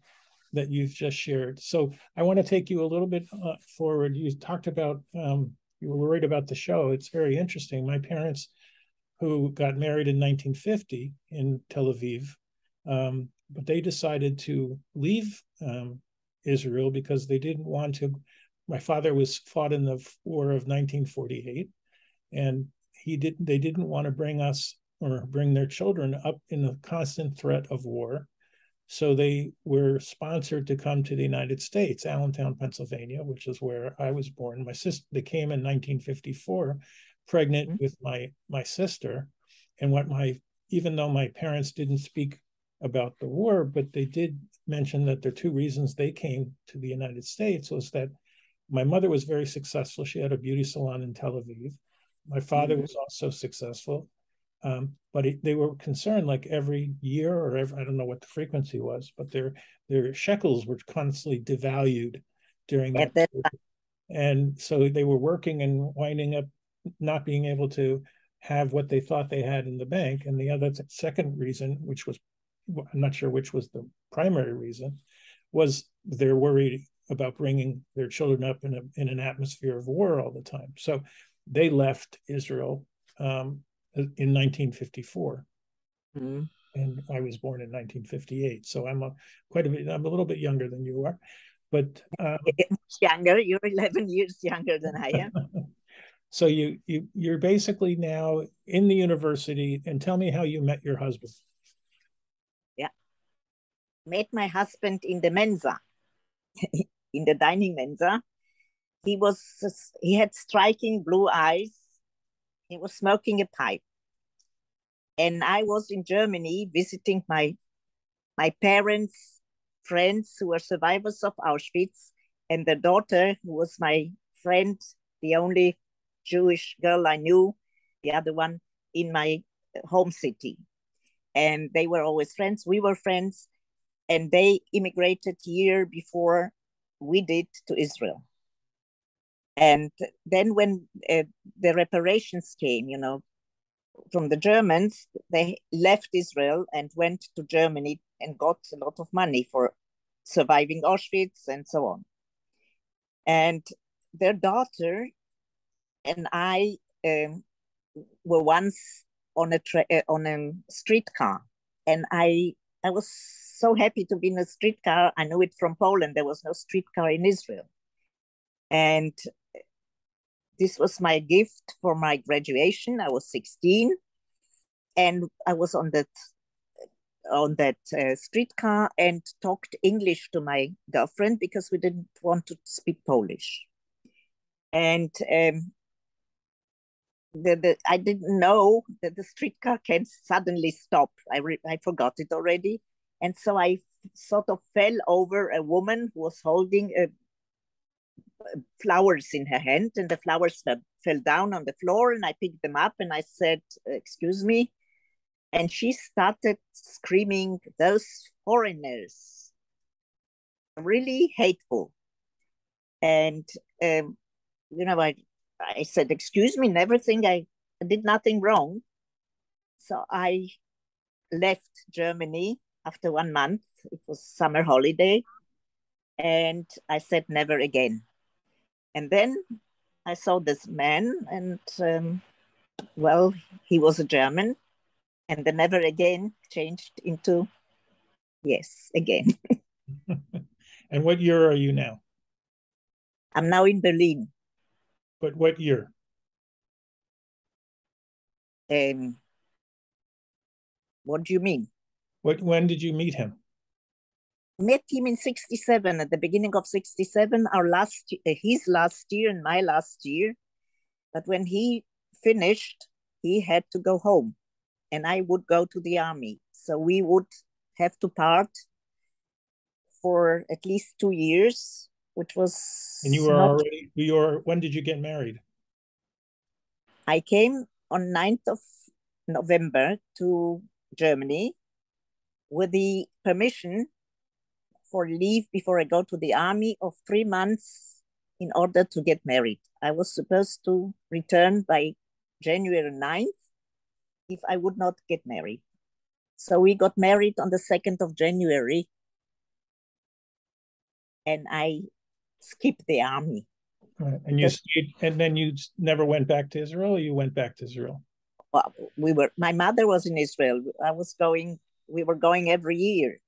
that you've just shared. So I want to take you a little bit uh, forward. You talked about um, you were worried about the Shoah. It's very interesting. My parents who got married in 1950 in Tel Aviv, um, but they decided to leave um, Israel because they didn't want to. My father was fought in the war of 1948, and he didn't. They didn't want to bring us or bring their children up in the constant threat of war. So they were sponsored to come to the United States, Allentown, Pennsylvania, which is where I was born. My sister, they came in 1954, pregnant mm-hmm. with my my sister, and what my even though my parents didn't speak about the war, but they did mention that the two reasons they came to the United States was that my mother was very successful. She had a beauty salon in Tel Aviv. My father mm-hmm. was also successful. Um, but it, they were concerned like every year or every, I don't know what the frequency was, but their their shekels were constantly devalued during that. And so they were working and winding up not being able to have what they thought they had in the bank. And the other second reason, which was I'm not sure which was the primary reason, was they're worried about bringing their children up in a in an atmosphere of war all the time. So they left Israel um, in 1954. Mm-hmm. And I was born in 1958, so I'm a, quite a bit. I'm a little bit younger than you are, but um, [LAUGHS] younger. You're 11 years younger than I am. [LAUGHS] so you you you're basically now in the university. And tell me how you met your husband. Met my husband in the Mensa, [LAUGHS] in the dining Mensa. He was he had striking blue eyes. He was smoking a pipe and I was in Germany visiting my my parents' friends who were survivors of Auschwitz, and the daughter who was my friend, the only Jewish girl I knew, the other one in my home city. And they were always friends. We were friends, and they immigrated year before we did to Israel. And then when uh, the reparations came, you know, from the Germans, they left Israel and went to Germany and got a lot of money for surviving Auschwitz and so on. And their daughter and I um, were once on a tra- uh, on a streetcar, and I I was so happy to be in a streetcar. I knew it from Poland. There was no streetcar in Israel, and this was my gift for my graduation. I was 16 and I was on that on that uh, streetcar and talked English to my girlfriend because we didn't want to speak Polish. And um, the, the, I didn't know that the streetcar can suddenly stop. I, re- I forgot it already. And so I sort of fell over a woman who was holding a flowers in her hand and the flowers fell, fell down on the floor and I picked them up and I said, excuse me. And she started screaming, those foreigners, really hateful. And, um, you know, I, I said, excuse me, never think I, did nothing wrong. So I left Germany after one month. It was summer holiday. And I said, never again. And then I saw this man, and um, well, he was a German, and the never again changed into yes, again. [LAUGHS] and what year are you now? I'm now in Berlin. But what year? Um, what do you mean? What when did you meet him? met him in 67 at the beginning of 67 our last uh, his last year and my last year but when he finished he had to go home and i would go to the army so we would have to part for at least two years which was and you were not... already you were when did you get married i came on 9th of november to germany with the permission for leave before I go to the army of three months in order to get married. I was supposed to return by January 9th if I would not get married. So we got married on the 2nd of January and I skipped the army. Right. And you stayed, and then you never went back to Israel or you went back to Israel? Well, we were. My mother was in Israel. I was going. We were going every year.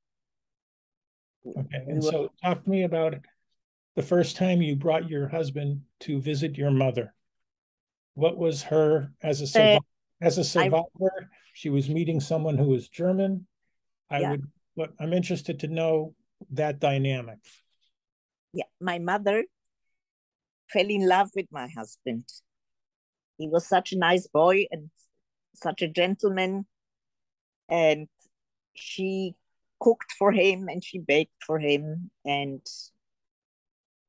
Okay, and we so were, talk to me about the first time you brought your husband to visit your mother. What was her as a survivor? Uh, as a survivor, I, she was meeting someone who was German. I yeah. would, but I'm interested to know that dynamic. Yeah, my mother fell in love with my husband. He was such a nice boy and such a gentleman. And she cooked for him and she baked for him. And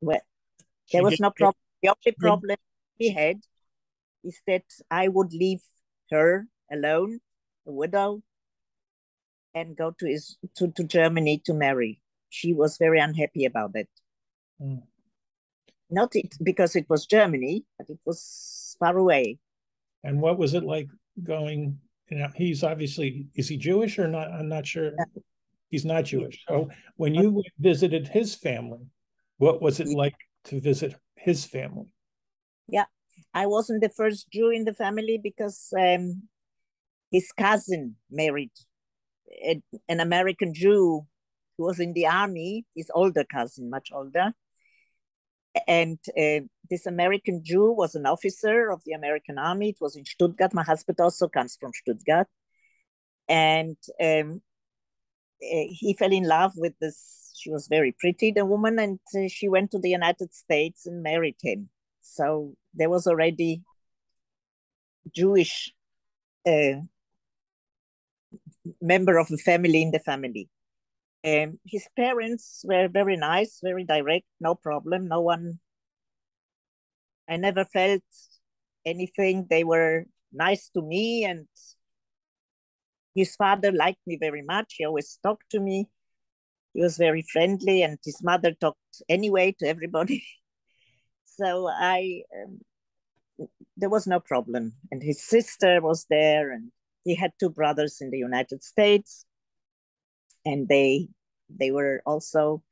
well, there was no problem. The only problem he had is that I would leave her alone, a widow, and go to his to, to Germany to marry. She was very unhappy about it. Mm. Not it because it was Germany, but it was far away. And what was it like going? You know, he's obviously is he Jewish or not? I'm not sure. He's not Jewish. So when you visited his family, what was it like to visit his family? Yeah, I wasn't the first Jew in the family because um, his cousin married an American Jew who was in the army, his older cousin, much older. And uh, this American Jew was an officer of the American army. It was in Stuttgart. My husband also comes from Stuttgart. And um, uh, he fell in love with this. She was very pretty, the woman, and uh, she went to the United States and married him. So there was already Jewish uh, member of the family in the family. Um, his parents were very nice, very direct, no problem. No one, I never felt anything. They were nice to me, and his father liked me very much. He always talked to me. He was very friendly, and his mother talked anyway to everybody. [LAUGHS] so I, um, there was no problem. And his sister was there, and he had two brothers in the United States, and they they were also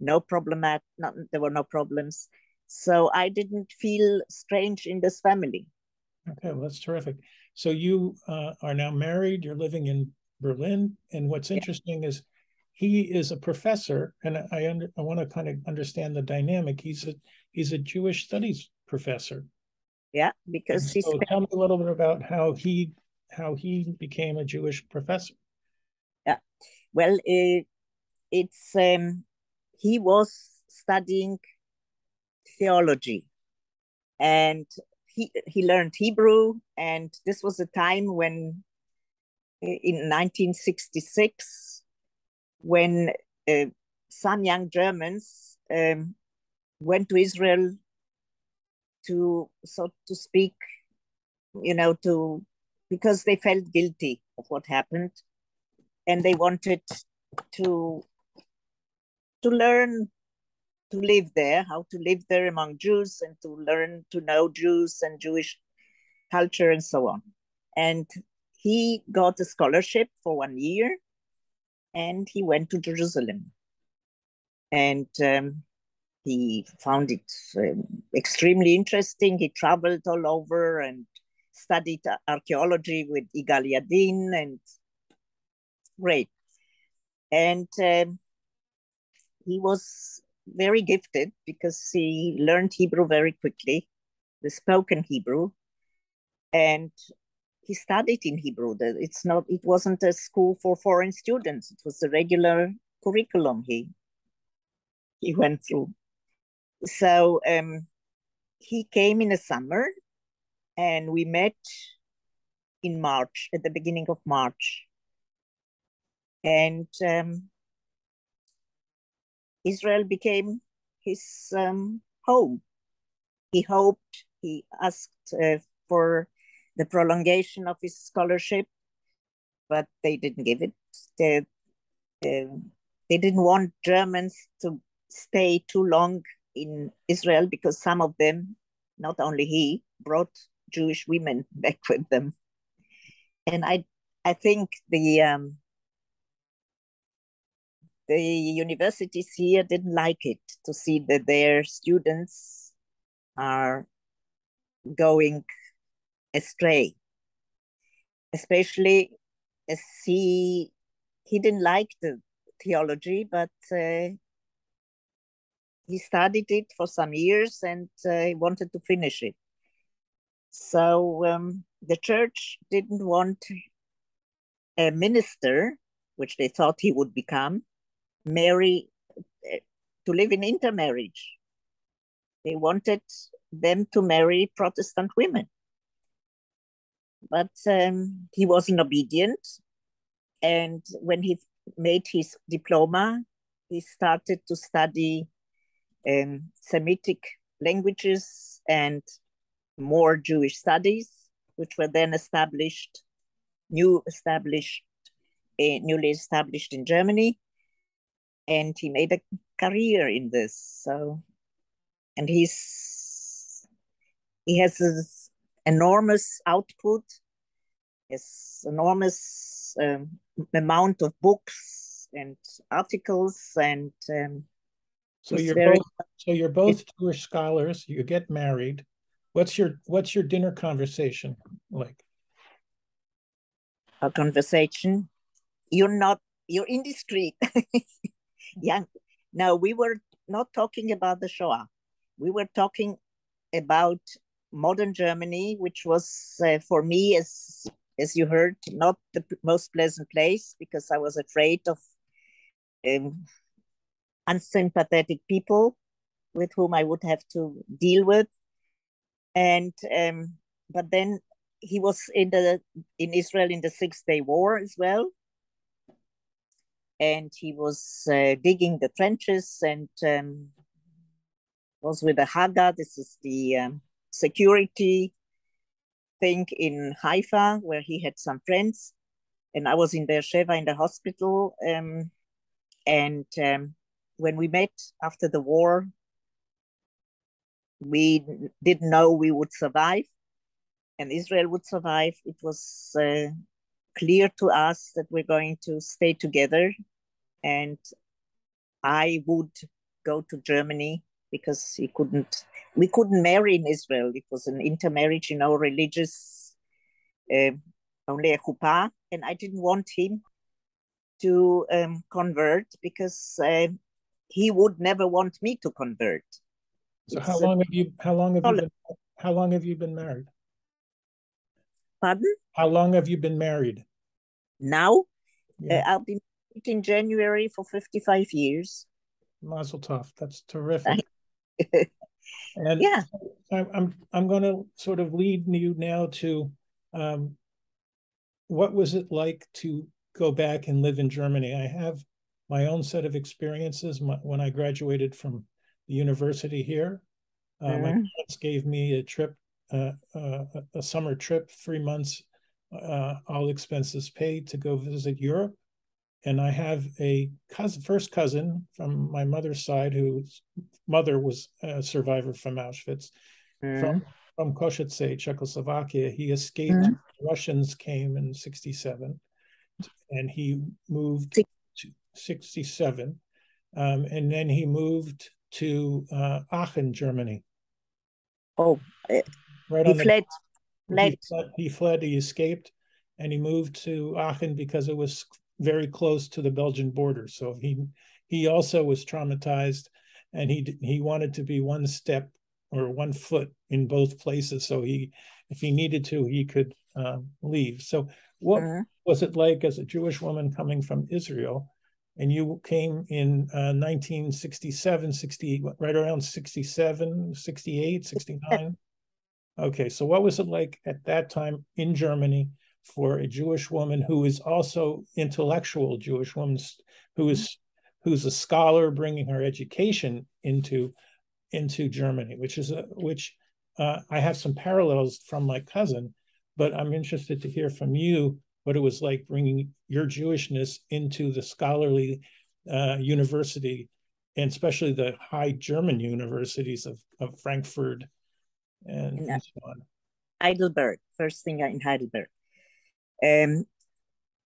no problem at not there were no problems. So I didn't feel strange in this family. Okay, well that's terrific. So you uh, are now married. You're living in Berlin, and what's interesting yeah. is he is a professor, and I under, I want to kind of understand the dynamic. He's a he's a Jewish studies professor. Yeah, because he's. So tell me a little bit about how he how he became a Jewish professor. Yeah, well, it, it's um, he was studying theology, and he he learned Hebrew, and this was a time when, in 1966, when uh, some young Germans um, went to Israel to so to speak, you know, to because they felt guilty of what happened and they wanted to to learn to live there how to live there among jews and to learn to know jews and jewish culture and so on. And he got a scholarship for one year and he went to jerusalem. And um, he found it um, extremely interesting. He traveled all over and studied archaeology with Yigael Yadin and great. And um, he was very gifted because he learned Hebrew very quickly, the spoken Hebrew, and he studied in Hebrew. It's not. It wasn't a school for foreign students. It was a regular curriculum he he went through. So um, he came in the summer and we met in March, at the beginning of March. And um, Israel became his um, home. He hoped, he asked uh, for the prolongation of his scholarship, but they didn't give it. They, uh, they didn't want Germans to stay too long in Israel because some of them, not only he, brought Jewish women [LAUGHS] back with them. And I, I think the um, the universities here didn't like it to see that their students are going astray. especially as he he didn't like the theology, but uh, he studied it for some years and uh, he wanted to finish it. So um, the church didn't want a minister, which they thought he would become, marry uh, to live in intermarriage. They wanted them to marry Protestant women. But um, he wasn't obedient. And when he made his diploma, he started to study um, Semitic languages and more Jewish studies, which were then established, new established, uh, newly established in Germany. And he made a career in this. So, and he's he has this enormous output, his enormous um, amount of books and articles and um, so you're very, both so you're both Jewish scholars. You get married. What's your what's your dinner conversation like? A conversation. You're not. You're in [LAUGHS] the street. yeah. No, we were not talking about the Shoah. We were talking about modern Germany, which was uh, for me, as as you heard, not the most pleasant place because I was afraid of um, unsympathetic people with whom I would have to deal with. And um, but then he was in the in Israel in the Six Day War as well, and he was uh, digging the trenches and um, was with the Haga. This is the um, security thing in Haifa where he had some friends, and I was in Beersheba in the hospital. Um, and um, when we met after the war, we didn't know we would survive and Israel would survive. It was uh, clear to us that we're going to stay together. And I would go to Germany because he couldn't, we couldn't marry in Israel. It was an intermarriage, you know, religious, uh, only a chuppah. And I didn't want him to um, convert because uh, he would never want me to convert. So it's how long have you how long have you been how long have you been married? Pardon? How long have you been married? Now, yeah. uh, I'll be married in January for 55 years. Mazel tov. That's terrific. [LAUGHS] and yeah, I, I'm I'm going to sort of lead you now to um, what was it like to go back and live in Germany? I have my own set of experiences my, when I graduated from the university here. Uh, mm-hmm. My parents gave me a trip, uh, uh, a summer trip, three months, uh, all expenses paid to go visit Europe. And I have a cousin, first cousin from my mother's side, whose mother was a survivor from Auschwitz, mm-hmm. from from Košice, Czechoslovakia. He escaped. Mm-hmm. Russians came in '67, and he moved to 67. Um, and then he moved to uh, Aachen, Germany. Oh, eh, right he fled. The, fled. He fled. He fled. He escaped, and he moved to Aachen because it was very close to the Belgian border. So he he also was traumatized, and he he wanted to be one step or one foot in both places. So he, if he needed to, he could um, leave. So what uh-huh. was it like as a Jewish woman coming from Israel? and you came in uh, 1967 60 right around 67 68 69 okay so what was it like at that time in germany for a jewish woman who is also intellectual jewish woman who is who's a scholar bringing her education into into germany which is a which uh, i have some parallels from my cousin but i'm interested to hear from you what it was like bringing your Jewishness into the scholarly uh, university, and especially the high German universities of, of Frankfurt and, and, and so on. Heidelberg, first thing in Heidelberg. Um,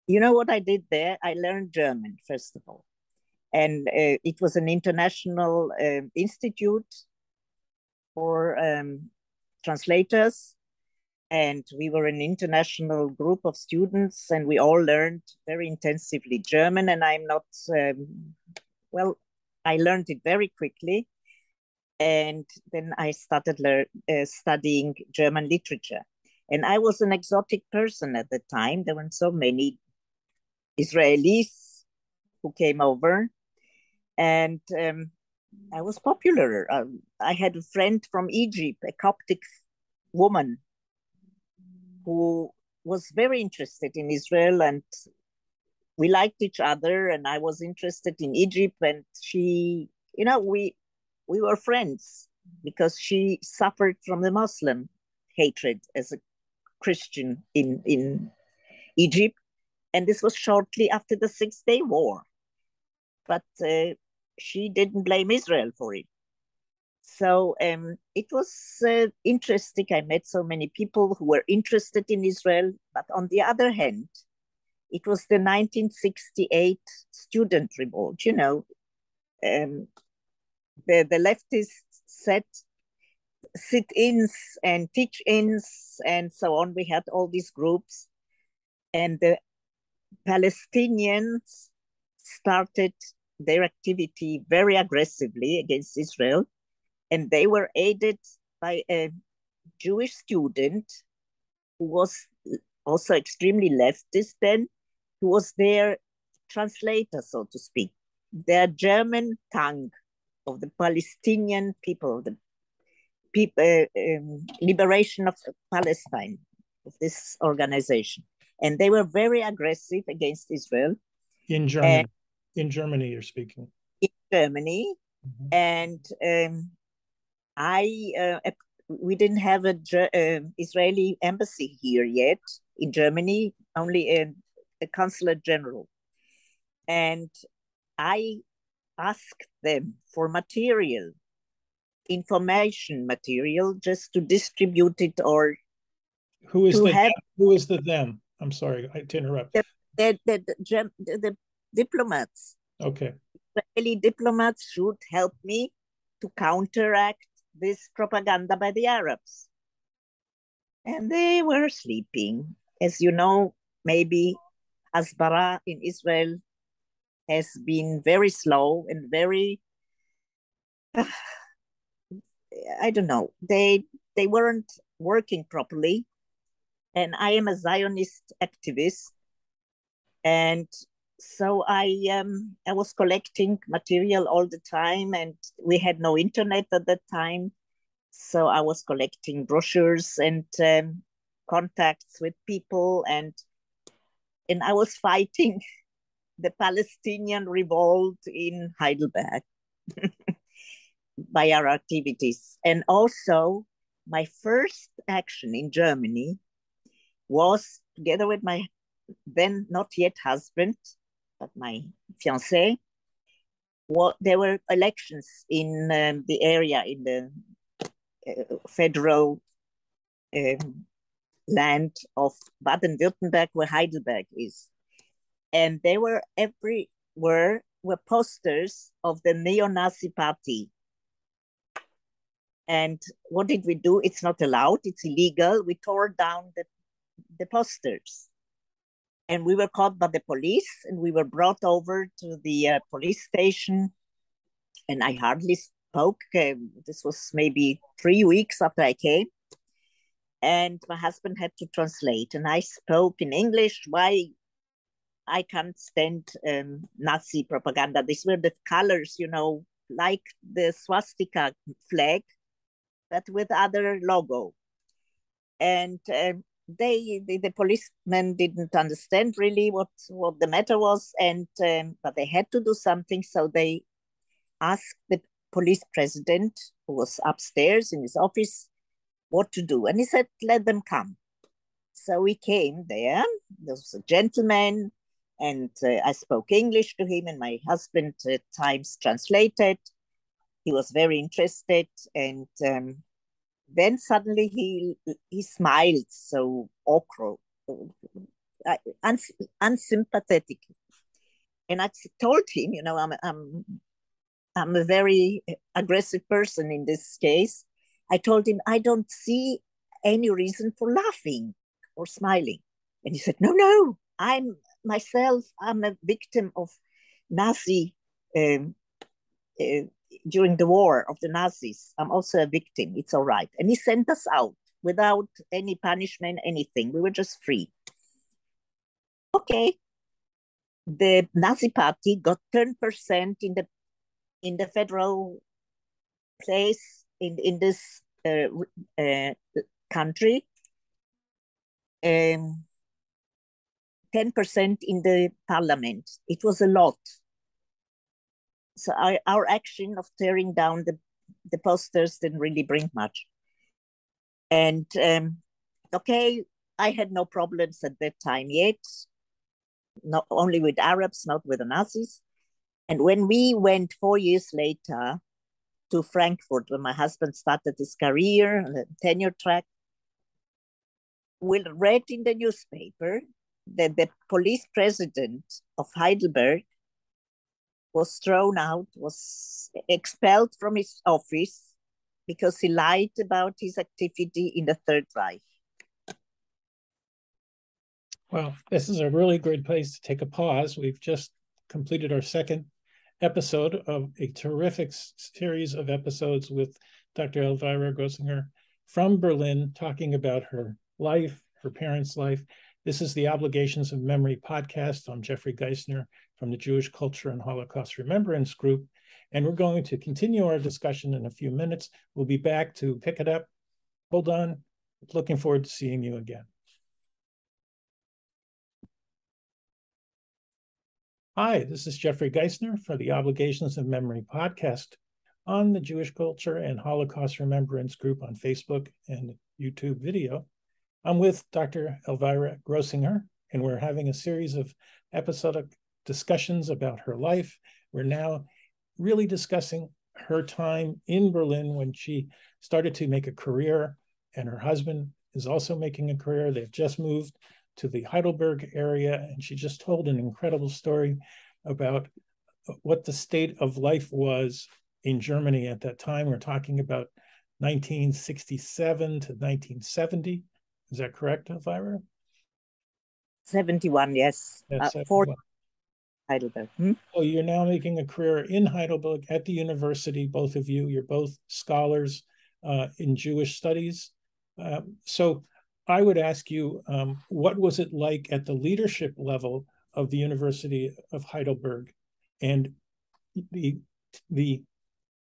you know what I did there? I learned German, first of all. And uh, it was an international uh, institute for um, translators and we were an international group of students and we all learned very intensively german and i'm not um, well i learned it very quickly and then i started uh, studying german literature. And i was an exotic person at the time. There weren't so many israelis who came over. And um, i was popular. Um, i had a friend from egypt a coptic woman who was very interested in Israel and we liked each other and I was interested in Egypt and she you know we we were friends because she suffered from the Muslim hatred as a Christian in in Egypt and this was shortly after the 6 day war but uh, she didn't blame Israel for it so um, it was uh, interesting. I met so many people who were interested in Israel. But on the other hand, it was the 1968 student revolt. You know, um, the, the leftists set sit-ins and teach-ins and so on. We had all these groups. And the Palestinians started their activity very aggressively against Israel and they were aided by a Jewish student who was also extremely leftist then, who was their translator, so to speak, their German tongue of the Palestinian people, the people, uh, um, liberation of Palestine, of this organization. And they were very aggressive against Israel. In Germany, in Germany, you're speaking. In Germany, mm-hmm. and um, I uh, we didn't have a uh, Israeli embassy here yet in Germany, only a, a consulate general, and I asked them for material, information material, just to distribute it or who is the have, who is the them? I'm sorry to interrupt. The, the, the, the, the diplomats. Okay. Israeli diplomats should help me to counteract this propaganda by the Arabs. And they were sleeping. As you know, maybe Hasbara in Israel has been very slow and very uh, [SIGHS] I don't know. They they weren't working properly. And I am a Zionist activist. And so I um, I was collecting material all the time, and we had no internet at that time, so I was collecting brochures and um, contacts with people, and and I was fighting [LAUGHS] the Palestinian revolt in Heidelberg [LAUGHS] by our activities, and also my first action in Germany was together with my then not yet husband but my fiance, well, there were elections in um, the area in the uh, federal um, land of Baden-Württemberg, where Heidelberg is, and they were everywhere were posters of the neo-Nazi party. And what did we do? It's not allowed. It's illegal. We tore down the the posters and we were caught by the police and we were brought over to the uh, police station and i hardly spoke uh, this was maybe three weeks after i came and my husband had to translate and i spoke in english why i can't stand um, nazi propaganda. These were the colors you know like the swastika flag but with other logo. And um, they the, the policemen didn't understand really what what the matter was and um, but they had to do something. So they asked the police president who was upstairs in his office what to do. And he said let them come. So we came there. There was a gentleman and uh, i spoke english to him and my husband at times translated he was very interested and um, then suddenly he he smiled so awkward, uh, uns, unsympathetic, and I told him, you know, I'm I'm I'm a very aggressive person in this case. I told him I don't see any reason for laughing or smiling. And he said, No, no, I'm myself, I'm a victim of Nazi um, uh, during the war of the Nazis. I'm also a victim. It's all right. And he sent us out without any punishment, anything. We were just free. Okay. The Nazi party got 10% in the in the federal place in, in this uh, uh, country. Um, 10% in the parliament. It was a lot so our, our action of tearing down the, the posters didn't really bring much. And um, okay, I had no problems at that time yet, not only with Arabs, not with the Nazis. And when we went four years later to Frankfurt, when my husband started his career, tenure track, we read in the newspaper that the police president of Heidelberg was thrown out, was expelled from his office because he lied about his activity in the Third Reich. Well, this is a really great place to take a pause. We've just completed our second episode of a terrific series of episodes with Dr. Elvira Groezinger from Berlin, talking about her life, her parents' life. This is the Obligations of Memory podcast. I'm Jeffery Giesener from the Jewish Culture and Holocaust Remembrance Group. And we're going to continue our discussion in a few minutes. We'll be back to pick it up. Hold on. Looking forward to seeing you again. Hi, this is Jeffery Giesener for the Obligations of Memory podcast on the Jewish Culture and Holocaust Remembrance Group on Facebook and YouTube video. I'm with Dr. Elvira Groezinger, and we're having a series of episodic discussions about her life. We're now really discussing her time in Berlin when she started to make a career, and her husband is also making a career. They've just moved to the Heidelberg area, and she just told an incredible story about what the state of life was in Germany at that time. We're talking about 1967 to 1970. Is that correct, Elvira? 71, yes. Uh, 71. Heidelberg. Hmm? So you're now making a career in Heidelberg at the university, both of you. You're both scholars uh, in Jewish studies. Um, so I would ask you, um, what was it like at the leadership level of the University of Heidelberg, and the the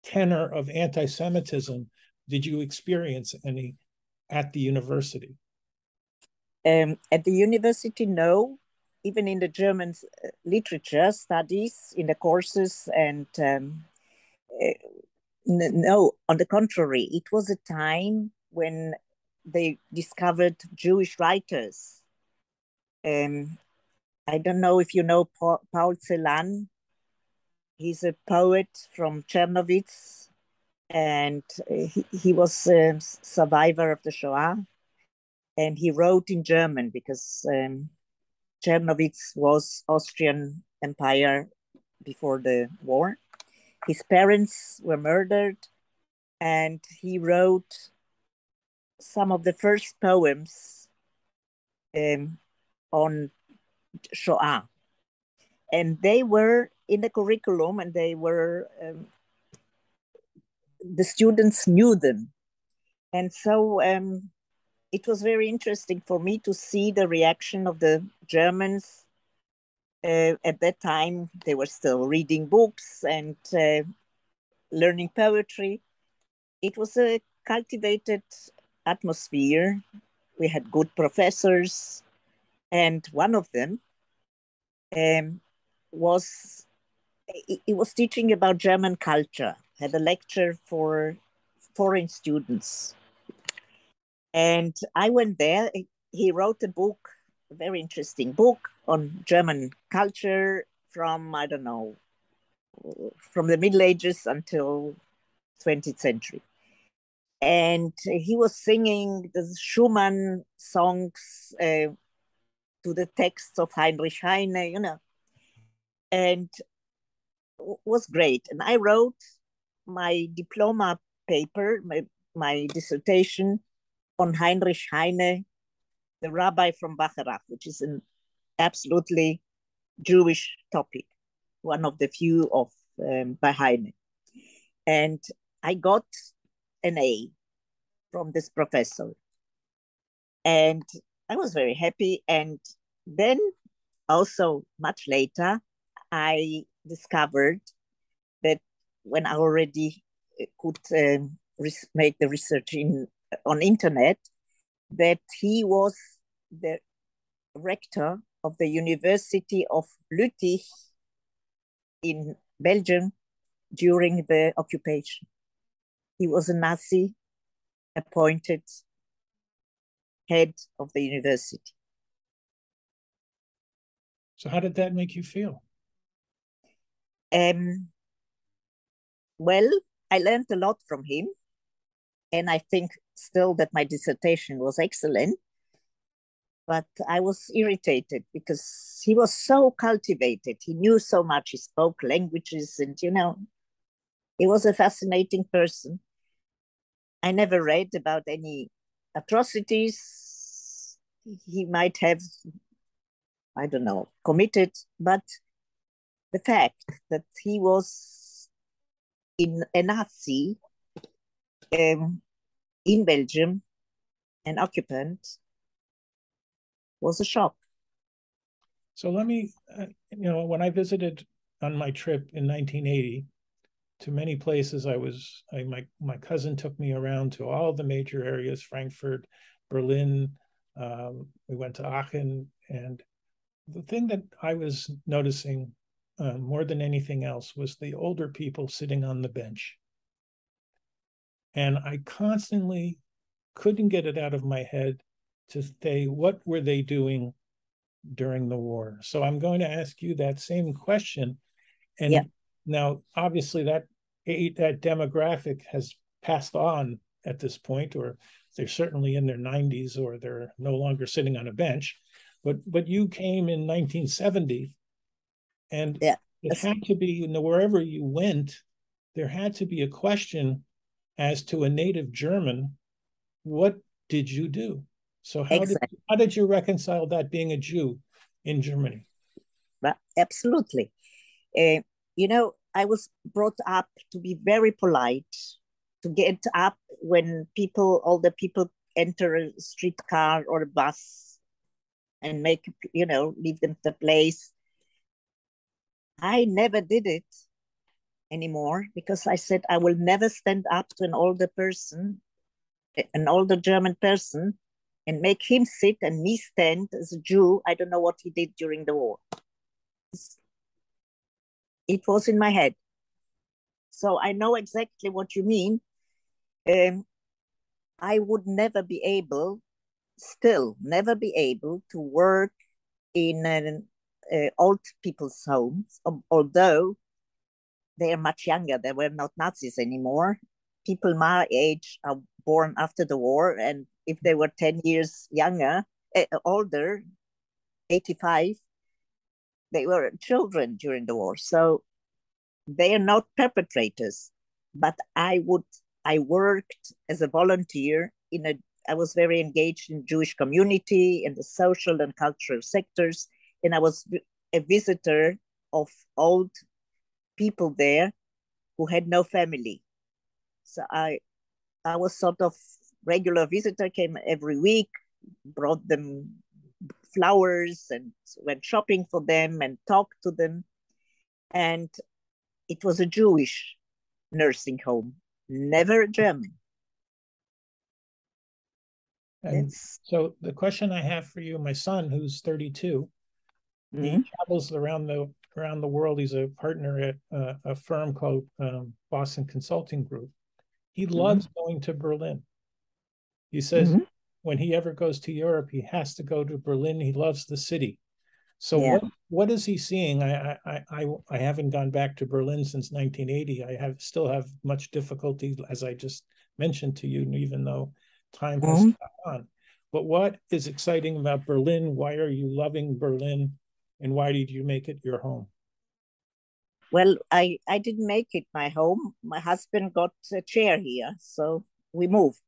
tenor of anti-Semitism? Did you experience any at the university? Um, at the university, no even in the German uh, literature studies, in the courses, and um, uh, no, on the contrary, it was a time when they discovered Jewish writers. Um, I don't know if you know Paul Celan. He's a poet from Czernowitz, and he, he was a survivor of the Shoah. And he wrote in German because um, was Austrian Empire before the war. His parents were murdered, and he wrote some of the first poems um, on Shoah. And they were in the curriculum, and they were, um, the students knew them. And so um, it was very interesting for me to see the reaction of the Germans. Uh, at that time, they were still reading books and uh, learning poetry. It was a cultivated atmosphere. We had good professors, and one of them um, was he was teaching about German culture. Had a lecture for foreign students and I went there. He wrote a book, a very interesting book on German culture from, I don't know, from the Middle Ages until 20th century. And he was singing the Schumann songs uh, to the texts of Heinrich Heine, you know, and was great. And I wrote my diploma paper, my, my dissertation on Heinrich Heine, the rabbi from Bacharach, which is an absolutely Jewish topic, one of the few of um, by Heine. And I got an A from this professor. And I was very happy. And then also much later, I discovered that when I already could um, make the research in on internet, that he was the rector of the University of Lüttich in Belgium during the occupation. He was a Nazi appointed head of the university. So, how did that make you feel? Um, well, I learned a lot from him. And I think still that my dissertation was excellent. But I was irritated because he was so cultivated. He knew so much. He spoke languages, and you know, he was a fascinating person. I never read about any atrocities he might have, I don't know, committed, but the fact that he was in a Nazi um, in Belgium, an occupant, was a shock. So let me, uh, you know, when I visited on my trip in 1980 to many places, I was, I, my, my cousin took me around to all the major areas, Frankfurt, Berlin. Um, we went to Aachen. And the thing that I was noticing uh, more than anything else was the older people sitting on the bench. And I constantly couldn't get it out of my head to say, what were they doing during the war? So I'm going to ask you that same question. And yeah. now, obviously, that that demographic has passed on at this point, or they're certainly in their 90s, or they're no longer sitting on a bench. But but you came in 1970, and yeah. it had to be you know, wherever you went, there had to be a question as to a native German, what did you do? So how exactly. did how did you reconcile that being a Jew in Germany? Well, absolutely. Uh, you know, I was brought up to be very polite, to get up when people, all the people enter a streetcar or a bus and make, you know, leave them the place. I never did it anymore because I said I will never stand up to an older person, an older German person, and make him sit and me stand as a Jew. I don't know what he did during the war. It was in my head. So I know exactly what you mean. Um, I would never be able, still never be able to work in an uh, old people's homes, although they are much younger. They were not Nazis anymore. People my age are born after the war, and if they were 10 years younger, uh, older, 85, they were children during the war. So they are not perpetrators. But I would, I worked as a volunteer in a, I was very engaged in Jewish community in the social and cultural sectors. And I was a visitor of old people there who had no family. So I, I was sort of regular visitor, came every week, brought them flowers and went shopping for them and talked to them. And it was a Jewish nursing home, never German. And so the question I have for you, my son, who's 32, mm-hmm. he travels around the around the world. He's a partner at uh, a firm called um, Boston Consulting Group. He mm-hmm. loves going to Berlin. He says mm-hmm. when he ever goes to Europe, he has to go to Berlin. He loves the city. So yeah. what what is he seeing? I, I I I haven't gone back to Berlin since 1980. I have still have much difficulty, as I just mentioned to you, even though time has mm-hmm. gone on. But what is exciting about Berlin? Why are you loving Berlin? And why did you make it your home? Well, I, I didn't make it my home. My husband got a chair here, so we moved.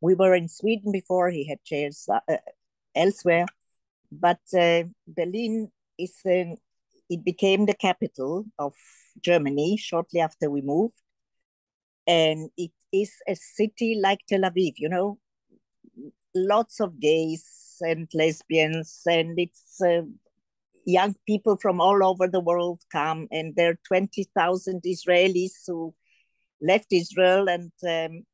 we were in Sweden before. He had chairs uh, elsewhere, but uh, Berlin is um, it became the capital of Germany shortly after we moved, and it is a city like Tel Aviv. You know, lots of gays and lesbians, and it's uh, young people from all over the world come, and there are twenty thousand Israelis who left Israel and um,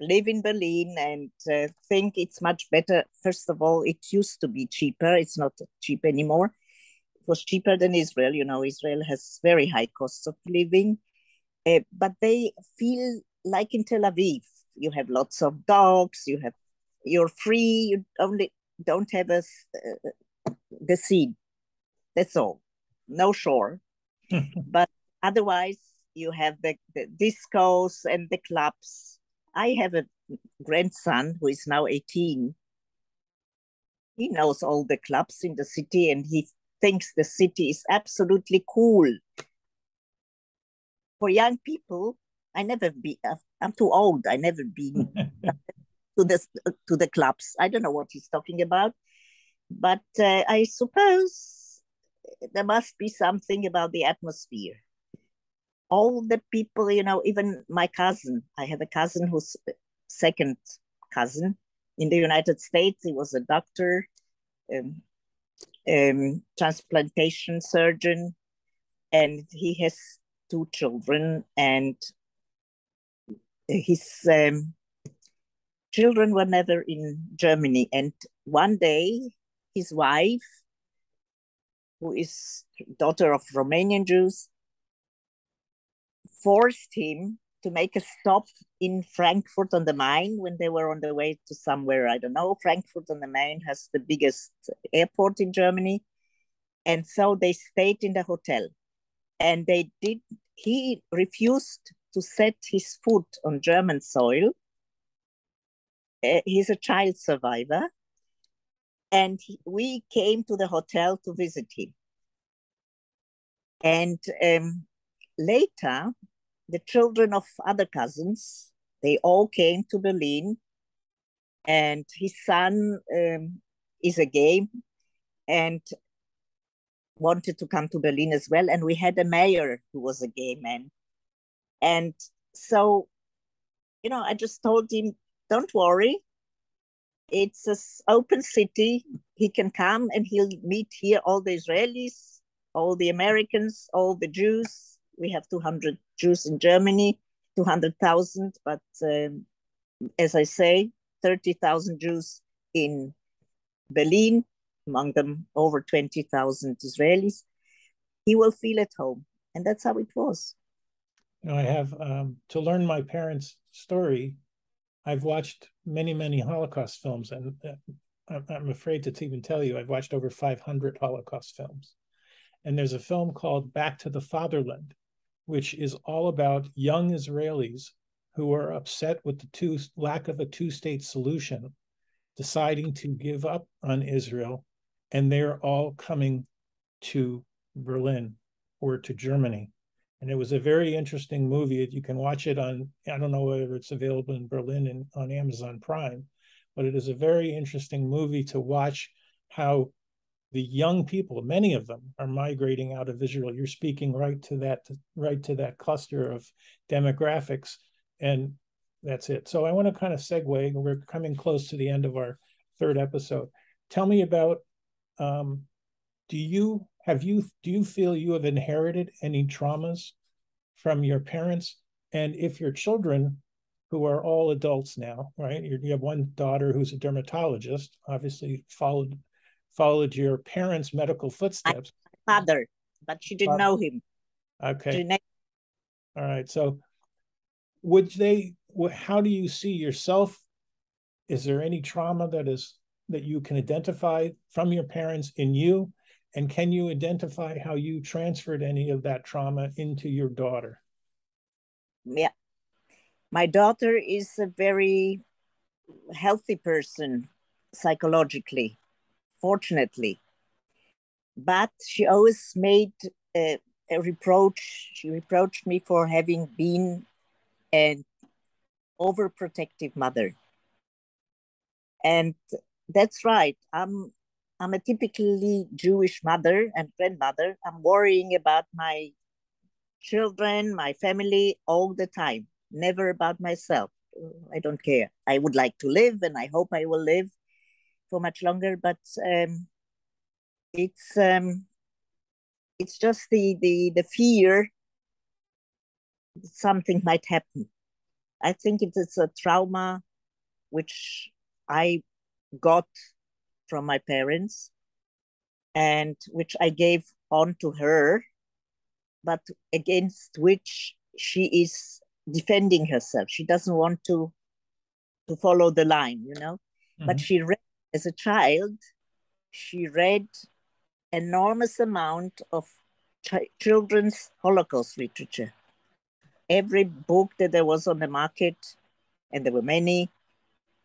live in Berlin and uh, think it's much better. First of all, it used to be cheaper. It's not cheap anymore. It was cheaper than Israel. You know, Israel has very high costs of living, uh, but they feel like in Tel Aviv. You have lots of dogs. You have you're free. You only don't have a uh, the sea. That's all. No shore. [LAUGHS] but otherwise, you have the, the discos and the clubs I have a grandson who is now 18. He knows all the clubs in the city and he thinks the city is absolutely cool. For young people, I never be. Uh, I'm too old. I never been [LAUGHS] to the to the clubs. I don't know what he's talking about, but uh, I suppose there must be something about the atmosphere all the people, you know, even my cousin, I have a cousin who's second cousin in the United States. He was a doctor, um, um, transplantation surgeon, and he has two children, and his um, children were never in Germany. And one day, his wife, who is daughter of Romanian Jews, forced him to make a stop in Frankfurt on the Main when they were on the way to somewhere. I don't know. Frankfurt on the Main has the biggest airport in Germany. And so they stayed in the hotel. And they did, he refused to set his foot on German soil. Uh, he's a child survivor. And he, we came to the hotel to visit him. And um, later, the children of other cousins, they all came to Berlin, and his son um, is a gay and wanted to come to Berlin as well. And we had a mayor who was a gay man. And so, you know, I just told him, don't worry. It's an open city. He can come and he'll meet here all the Israelis, all the Americans, all the Jews, we have 200 Jews in Germany, 200,000, but um, as I say, 30,000 Jews in Berlin, among them over 20,000 Israelis. He will feel at home. And that's how it was. You know, I have, um, to learn my parents' story, I've watched many, many Holocaust films, and uh, I'm afraid to even tell you, I've watched over 500 Holocaust films. And there's a film called Back to the Fatherland, which is all about young Israelis who are upset with the two lack of a two-state solution, deciding to give up on Israel, and they're all coming to Berlin or to Germany. And it was a very interesting movie. You can watch it on, I don't know whether it's available in Berlin and on Amazon Prime, but it is a very interesting movie to watch how the young people, many of them are migrating out of Israel. You're speaking right to that, right to that cluster of demographics, and that's it. So I want to kind of segue. We're coming close to the end of our third episode. Tell me about. Um, do you have you do you feel you have inherited any traumas from your parents? And if your children, who are all adults now, right? You have one daughter who's a dermatologist, obviously followed followed your parents' medical footsteps. My father, but she didn't know him. Okay. All right. So, would they? How do you see yourself? Is there any trauma that is that you can identify from your parents in you, and can you identify how you transferred any of that trauma into your daughter? Yeah, my daughter is a very healthy person psychologically fortunately. But she always made a, a reproach. She reproached me for having been an overprotective mother. And that's right. I'm I'm a typically Jewish mother and grandmother. I'm worrying about my children, my family all the time, never about myself. I don't care. I would like to live and I hope I will live for much longer, but um, it's um, it's just the the the fear something might happen. I think it is a trauma which I got from my parents and which I gave on to her, but against which she is defending herself. She doesn't want to to follow the line, you know. Mm-hmm. But she read as a child, she read enormous amount of ch- children's Holocaust literature. Every book that there was on the market, and there were many.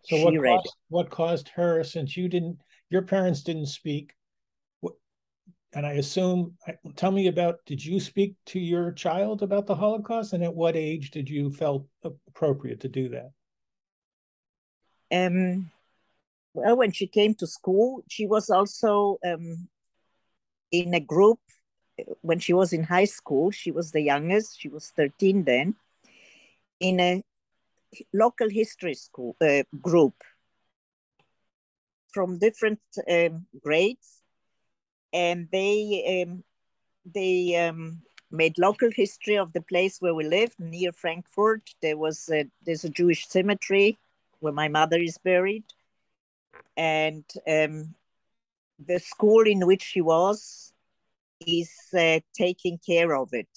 So what caused, what caused her, since you didn't, your parents didn't speak, and I assume, tell me about, did you speak to your child about the Holocaust, and at what age did you felt appropriate to do that? Um, well, when she came to school, she was also um, in a group when she was in high school. She was the youngest, she was 13 then, in a local history school uh, group from different um, grades. And they um, they um, made local history of the place where we lived near Frankfurt. There was a, there's a Jewish cemetery where my mother is buried and um, the school in which she was is uh, taking care of it.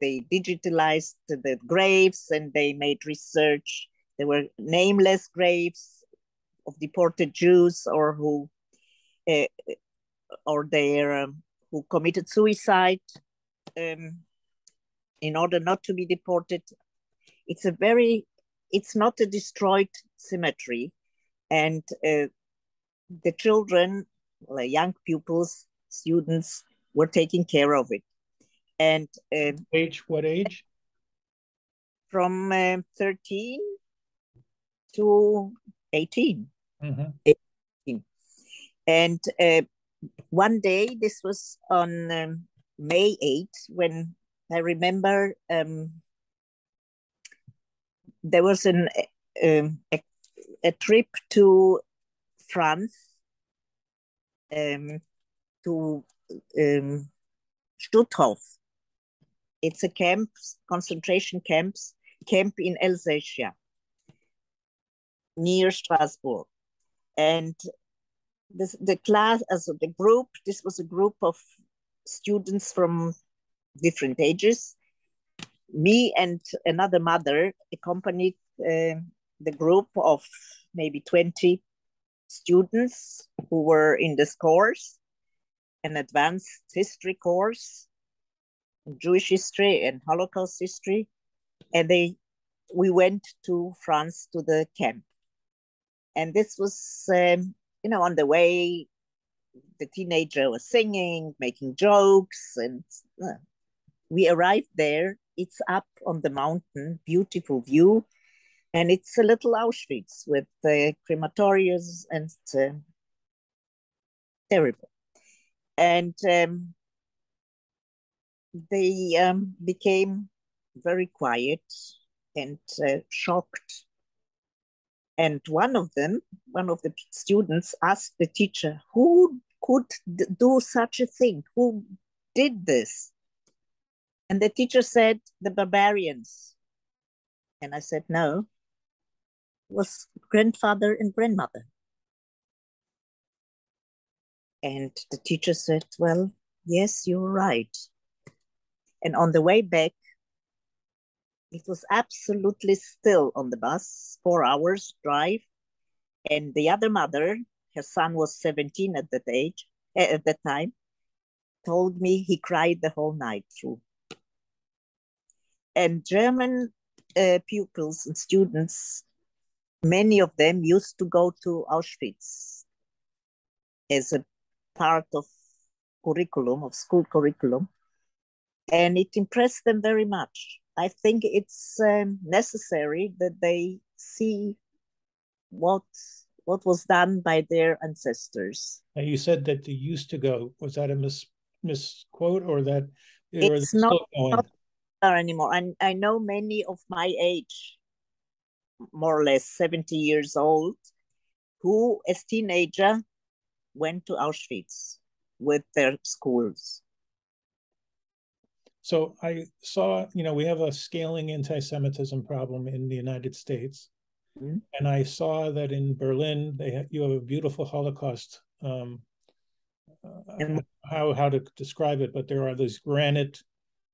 They digitalized the graves and they made research. There were nameless graves of deported Jews or who, uh, or their um, who committed suicide um, in order not to be deported. It's a very, it's not a destroyed cemetery and uh, the children, the young pupils, students were taking care of it. And uh, age, what age? From uh, 13 to 18. Mm-hmm. And uh, one day, this was on um, May 8, when I remember um, there was an um, a a trip to France, um, to um, Struthof. It's a camp, concentration camps, camp in Alsatia, near Strasbourg. And this, the class, as the group, this was a group of students from different ages. Me and another mother accompanied uh, the group of maybe 20 students who were in this course, an advanced history course, Jewish history and Holocaust history. And they we went to France to the camp. And this was, um, you know, on the way, the teenager was singing, making jokes, and uh, we arrived there. It's up on the mountain, beautiful view and it's a little Auschwitz with the crematoriums and uh, terrible. And um, they um, became very quiet and uh, shocked. And one of them, one of the students, asked the teacher, "Who could do such a thing? Who did this?" And the teacher said, "The barbarians." And I said, "No, it was grandfather and grandmother. And the teacher said, Well, yes, you're right. And on the way back, it was absolutely still on the bus, four hours drive. And the other mother, her son was 17 at that age, eh, at that time, told me he cried the whole night through. And German uh, pupils and students many of them used to go to Auschwitz as a part of curriculum, of school curriculum, and it impressed them very much. I think it's um, necessary that they see what what was done by their ancestors. Now you said that they used to go. Was that a mis misquote or that it's not, not anymore? And I know many of my age, more or less 70 years old, who as teenager went to Auschwitz with their schools. So I saw, you know, we have a scaling anti-Semitism problem in the United States, mm-hmm. and I saw that in Berlin they have, you have a beautiful Holocaust. Um, uh, how how to describe it, but there are these granite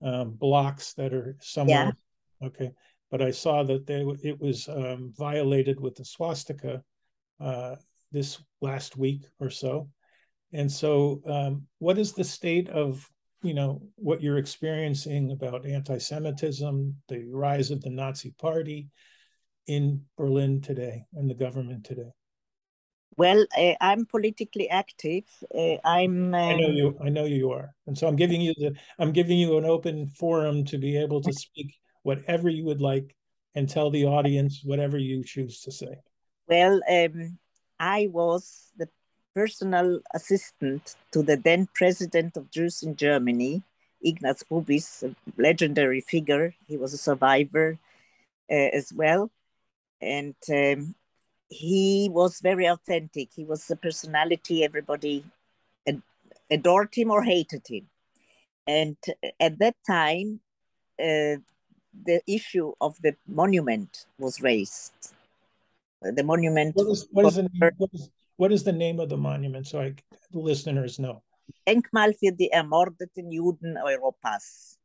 um, blocks that are somewhere. Yeah. Okay, but I saw that they it was um, violated with the swastika uh, this last week or so, and so um, what is the state of you know what you're experiencing about anti-Semitism, the rise of the Nazi Party in Berlin today, and the government today? Well, uh, I'm politically active. Uh, I'm. Um... I know you. I know you are, and so I'm giving you the. I'm giving you an open forum to be able to speak whatever you would like, and tell the audience whatever you choose to say. Well, um, I was the personal assistant to the then president of Jews in Germany, Ignaz Bubis, a legendary figure. He was a survivor uh, as well. And um, he was very authentic. He was a personality, everybody ad- adored him or hated him. And at that time, uh, the issue of the monument was raised. The monument. What is, what is, the, name, what is, what is the name of the monument so I, listeners know? Denkmal für die ermordeten Juden Europas.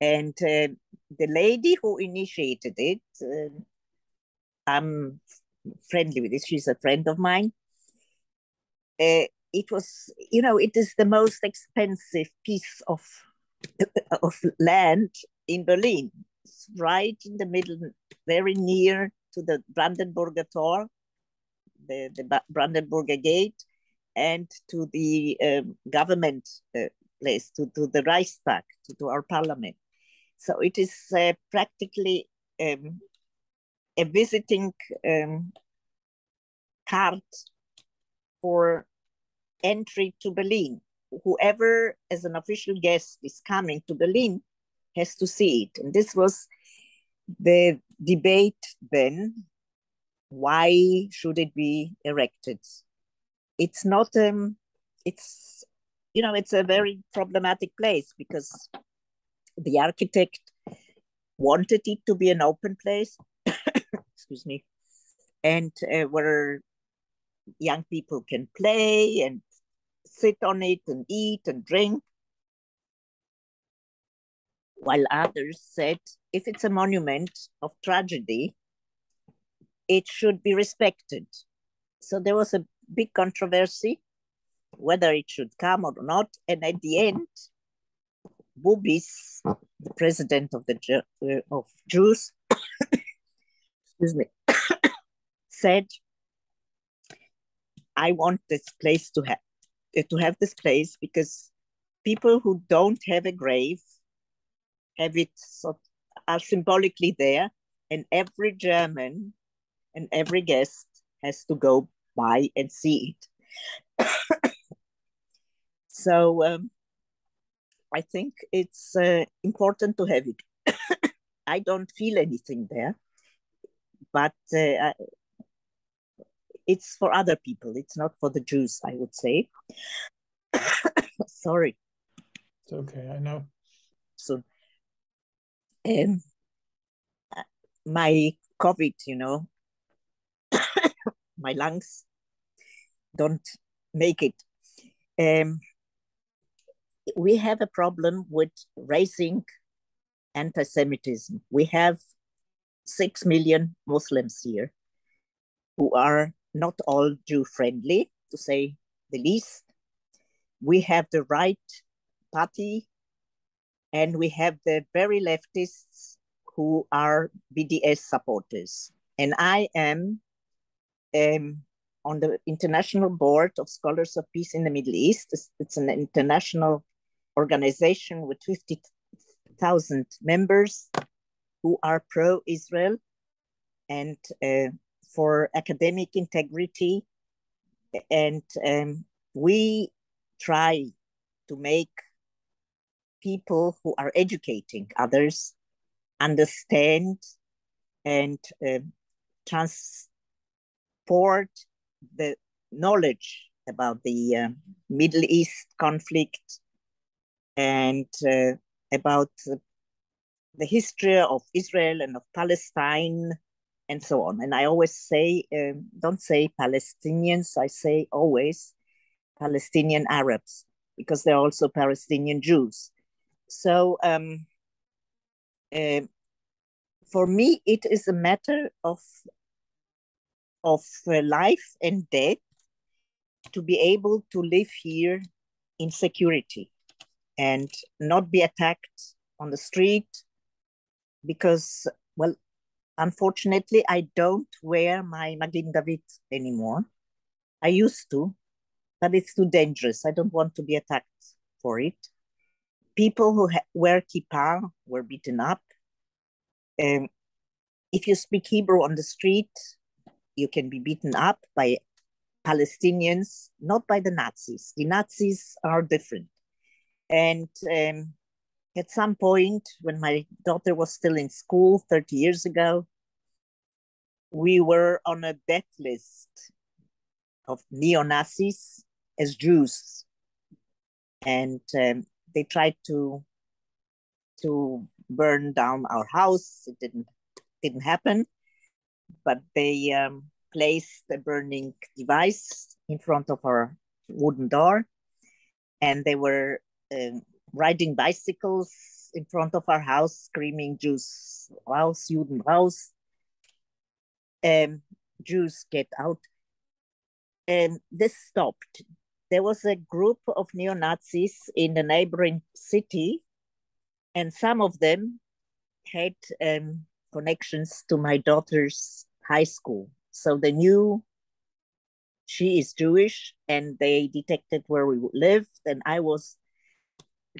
And uh, the lady who initiated it, uh, I'm friendly with this, she's a friend of mine. Uh, it was, you know, it is the most expensive piece of, [LAUGHS] of land in Berlin. It's right in the middle, very near to the Brandenburger Tor the, the Brandenburger Gate and to the um, government uh, place, to, to the Reichstag, to, to our parliament. So it is uh, practically um, a visiting um, card for entry to Berlin. Whoever, as an official guest, is coming to Berlin has to see it. And this was the debate then why should it be erected? It's not um it's you know it's a very problematic place because the architect wanted it to be an open place [COUGHS] excuse me and uh, where young people can play and sit on it and eat and drink. While others said if it's a monument of tragedy it should be respected. So there was a big controversy whether it should come or not. And at the end, Bubis, the president of the uh, of Jews, [COUGHS] excuse me, [COUGHS] said, "I want this place to have uh, to have this place because people who don't have a grave have it so are symbolically there, and every German and every guest has to go by and see it. [COUGHS] so um, I think it's uh, important to have it. [COUGHS] I don't feel anything there, but uh, it's for other people. It's not for the Jews, I would say. [COUGHS] Sorry. It's okay. I know. So, um, my COVID, you know, my lungs don't make it. Um, we have a problem with raising anti Semitism. We have six million Muslims here who are not all Jew friendly, to say the least. We have the right party and we have the very leftists who are BDS supporters. And I am um, on the International Board of Scholars of Peace in the Middle East. It's, it's an international organization with 50,000 members who are pro Israel and uh, for academic integrity. And um, we try to make people who are educating others understand and uh, transport the knowledge about the uh, Middle East conflict and uh, about the history of Israel and of Palestine and so on. And I always say, um, don't say Palestinians, I say always Palestinian Arabs, because they're also Palestinian Jews. So um, uh, for me, it is a matter of of uh, life and death to be able to live here in security and not be attacked on the street because well unfortunately i don't wear my Magen David anymore. I used to but it's too dangerous. I don't want to be attacked for it. People who ha- wear kippah were beaten up. Um, if you speak hebrew on the street you can be beaten up by Palestinians, not by the Nazis. The Nazis are different. And um, at some point, when my daughter was still in school 30 years ago, we were on a death list of neo Nazis as Jews. And um, they tried to to burn down our house. It didn't didn't happen, but they um, placed a burning device in front of our wooden door, and they were uh, riding bicycles in front of our house, screaming "Jews raus, Juden raus." Um, Jews get out. And this stopped. There was a group of neo Nazis in the neighboring city, and some of them had um, connections to my daughter's high school. So they knew she is Jewish and they detected where we lived. And I was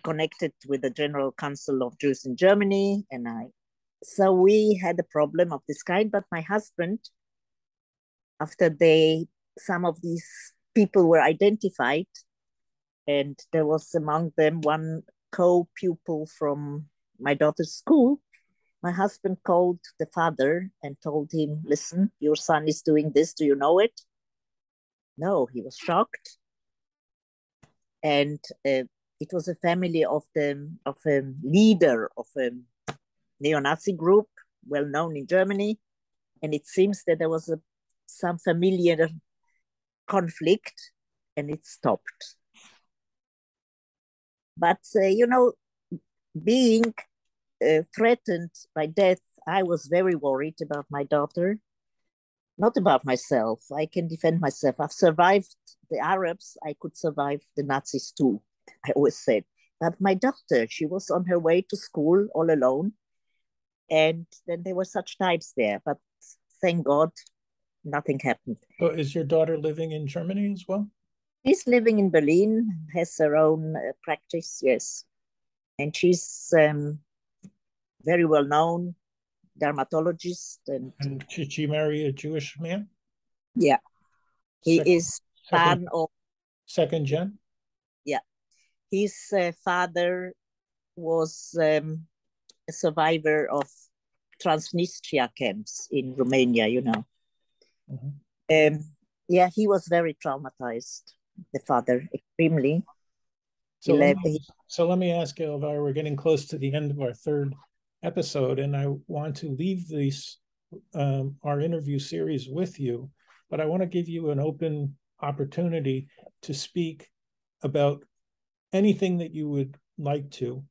connected with the General Council of Jews in Germany. And I, so we had a problem of this kind. But my husband, after they, some of these people were identified, and there was among them one co pupil from my daughter's school my husband called the father and told him, Listen, your son is doing this. Do you know it? No, he was shocked. And uh, it was a family of the of a leader of a neo-Nazi group, well known in Germany, and it seems that there was a, some familiar conflict, and it stopped. But uh, you know, being uh, threatened by death, I was very worried about my daughter, not about myself. I can defend myself. I've survived the Arabs, I could survive the Nazis too, I always said. But my daughter, she was on her way to school all alone. And then there were such types there. But thank God, nothing happened. So is your daughter living in Germany as well? She's living in Berlin, has her own uh, practice, yes. And she's um, very well known dermatologist. And, and did she marry a Jewish man? Yeah. He second, is fan of. Second gen? Yeah. His uh, father was um, a survivor of Transnistria camps in Romania, you know. Mm-hmm. Um, yeah, he was very traumatized, the father, extremely. So, let me, so let me ask you, Elvira, we're getting close to the end of our third episode, and I want to leave this um, our interview series with you, but I want to give you an open opportunity to speak about anything that you would like to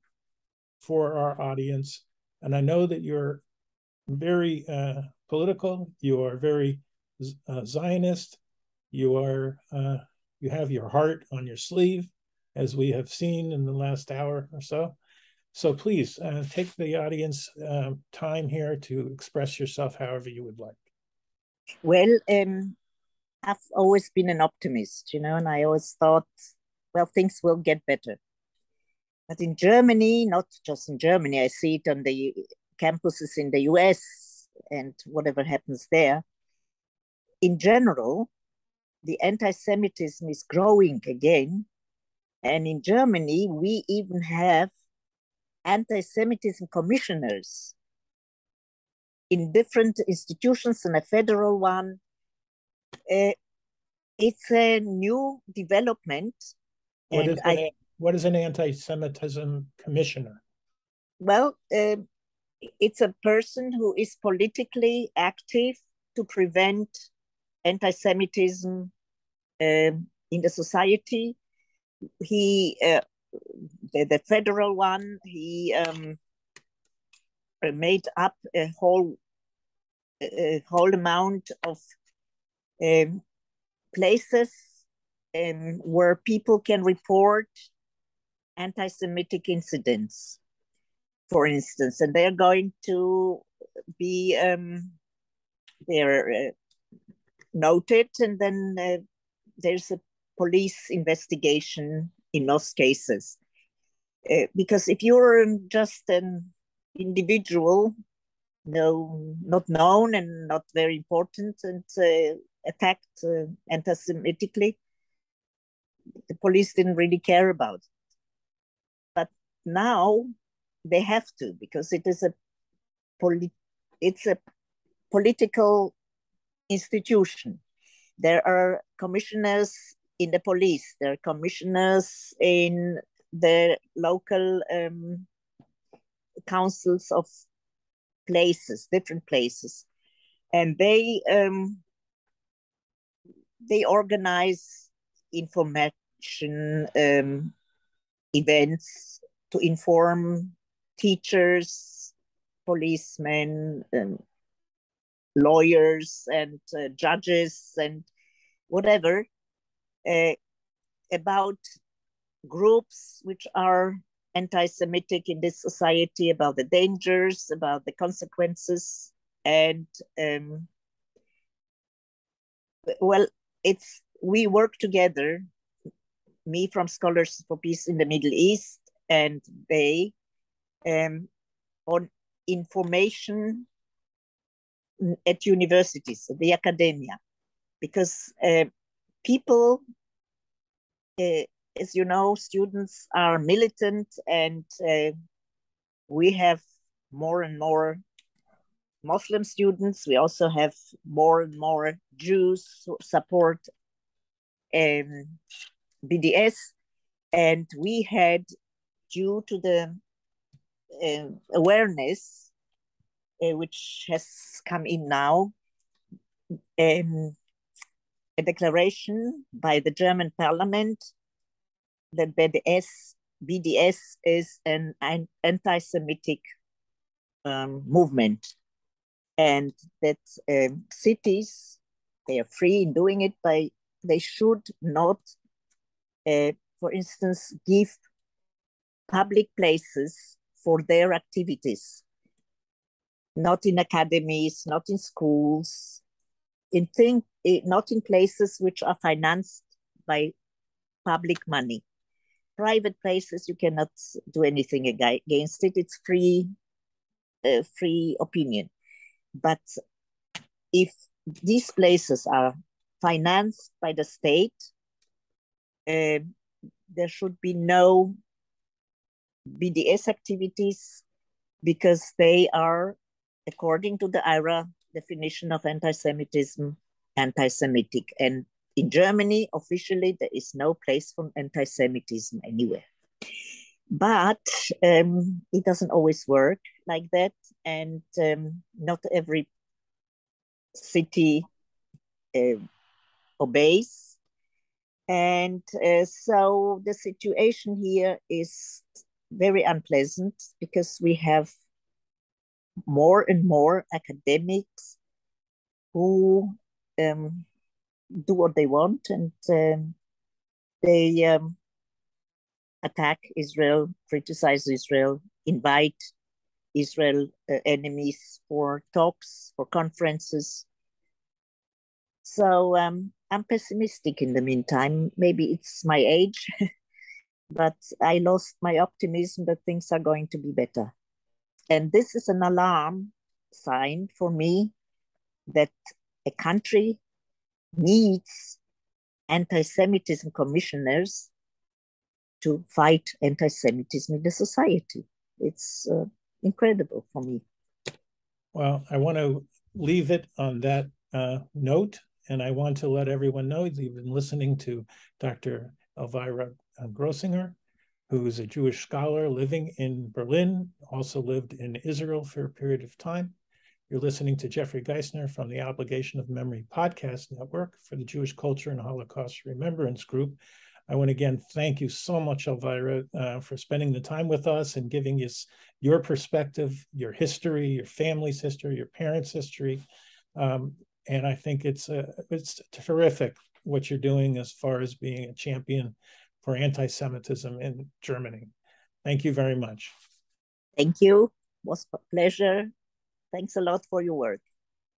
for our audience. And I know that you're very uh, political. You are very uh, Zionist. You are uh, you have your heart on your sleeve, as we have seen in the last hour or so. So please uh, take the audience uh, time here to express yourself however you would like. Well, um, I've always been an optimist, you know, and I always thought, well, things will get better. But in Germany, not just in Germany, I see it on the campuses in the US and whatever happens there. in general, the anti Semitism is growing again. And in Germany, we even have anti Semitism commissioners in different institutions and a federal one. Uh, it's a new development. What is an, what is an anti Semitism commissioner? Well, uh, it's a person who is politically active to prevent anti Semitism uh, in the society. He, uh, the, the, federal one, he um, made up a whole, a whole amount of um, places um, where people can report anti Semitic incidents, for instance, and they're going to be um, they're uh, noted, and then uh, there's a police investigation in most cases. Uh, because if you're just an individual, no, not known and not very important, and uh, attacked uh, anti-Semitically, the police didn't really care about it. But now they have to because it is a polit- it's a political institution. There are commissioners in the police, there are commissioners in the local um, councils of places, different places. And they um, they organize information um, events to inform teachers, policemen, um, lawyers, and uh, judges, and whatever uh, about groups which are anti-Semitic in this society, about the dangers, about the consequences, and um, well, it's we work together. Me from Scholars for Peace in the Middle East, and they um, on information at universities, the academia, because uh, people, uh, as you know, students are militant, and uh, we have more and more Muslim students. We also have more and more Jews support um, BDS, and we had, due to the uh, awareness uh, which has come in now, um, a declaration by the German parliament that BDS, BDS is an anti-Semitic um, movement and that um, cities, they are free in doing it by, they should not, uh, for instance, give public places for their activities, not in academies, not in schools, in thing, eh, not in places which are financed by public money. Private places, you cannot do anything against it. It's free, uh, free opinion. But if these places are financed by the state, uh, there should be no BDS activities because they are, according to the IHRA definition of anti-Semitism, anti-Semitic. And in Germany, officially, there is no place for anti-Semitism anywhere. But um, it doesn't always work like that, and um, not every city uh, obeys. And uh, so the situation here is very unpleasant because we have more and more academics who um, do what they want and um, they um, attack Israel, criticize Israel, invite Israel uh, enemies for talks, for conferences. So um, I'm pessimistic in the meantime. Maybe it's my age, [LAUGHS] but I lost my optimism that things are going to be better. And this is an alarm sign for me that a country needs anti-Semitism commissioners to fight anti-Semitism in the society. It's uh, incredible for me. Well, I want to leave it on that uh, note, and I want to let everyone know that you've been listening to Dr. Elvira uh, Groezinger, who's a Jewish scholar living in Berlin, also lived in Israel for a period of time. You're listening to Jeffery Giesener from the Obligation of Memory podcast network for the Jewish Culture and Holocaust Remembrance Group. I want to again thank you so much, Elvira, uh, for spending the time with us and giving us your perspective, your history, your family's history, your parents' history. Um, and I think it's uh, it's terrific what you're doing as far as being a champion for anti-Semitism in Germany. Thank you very much. Thank you. It was a pleasure Thanks a lot for your work.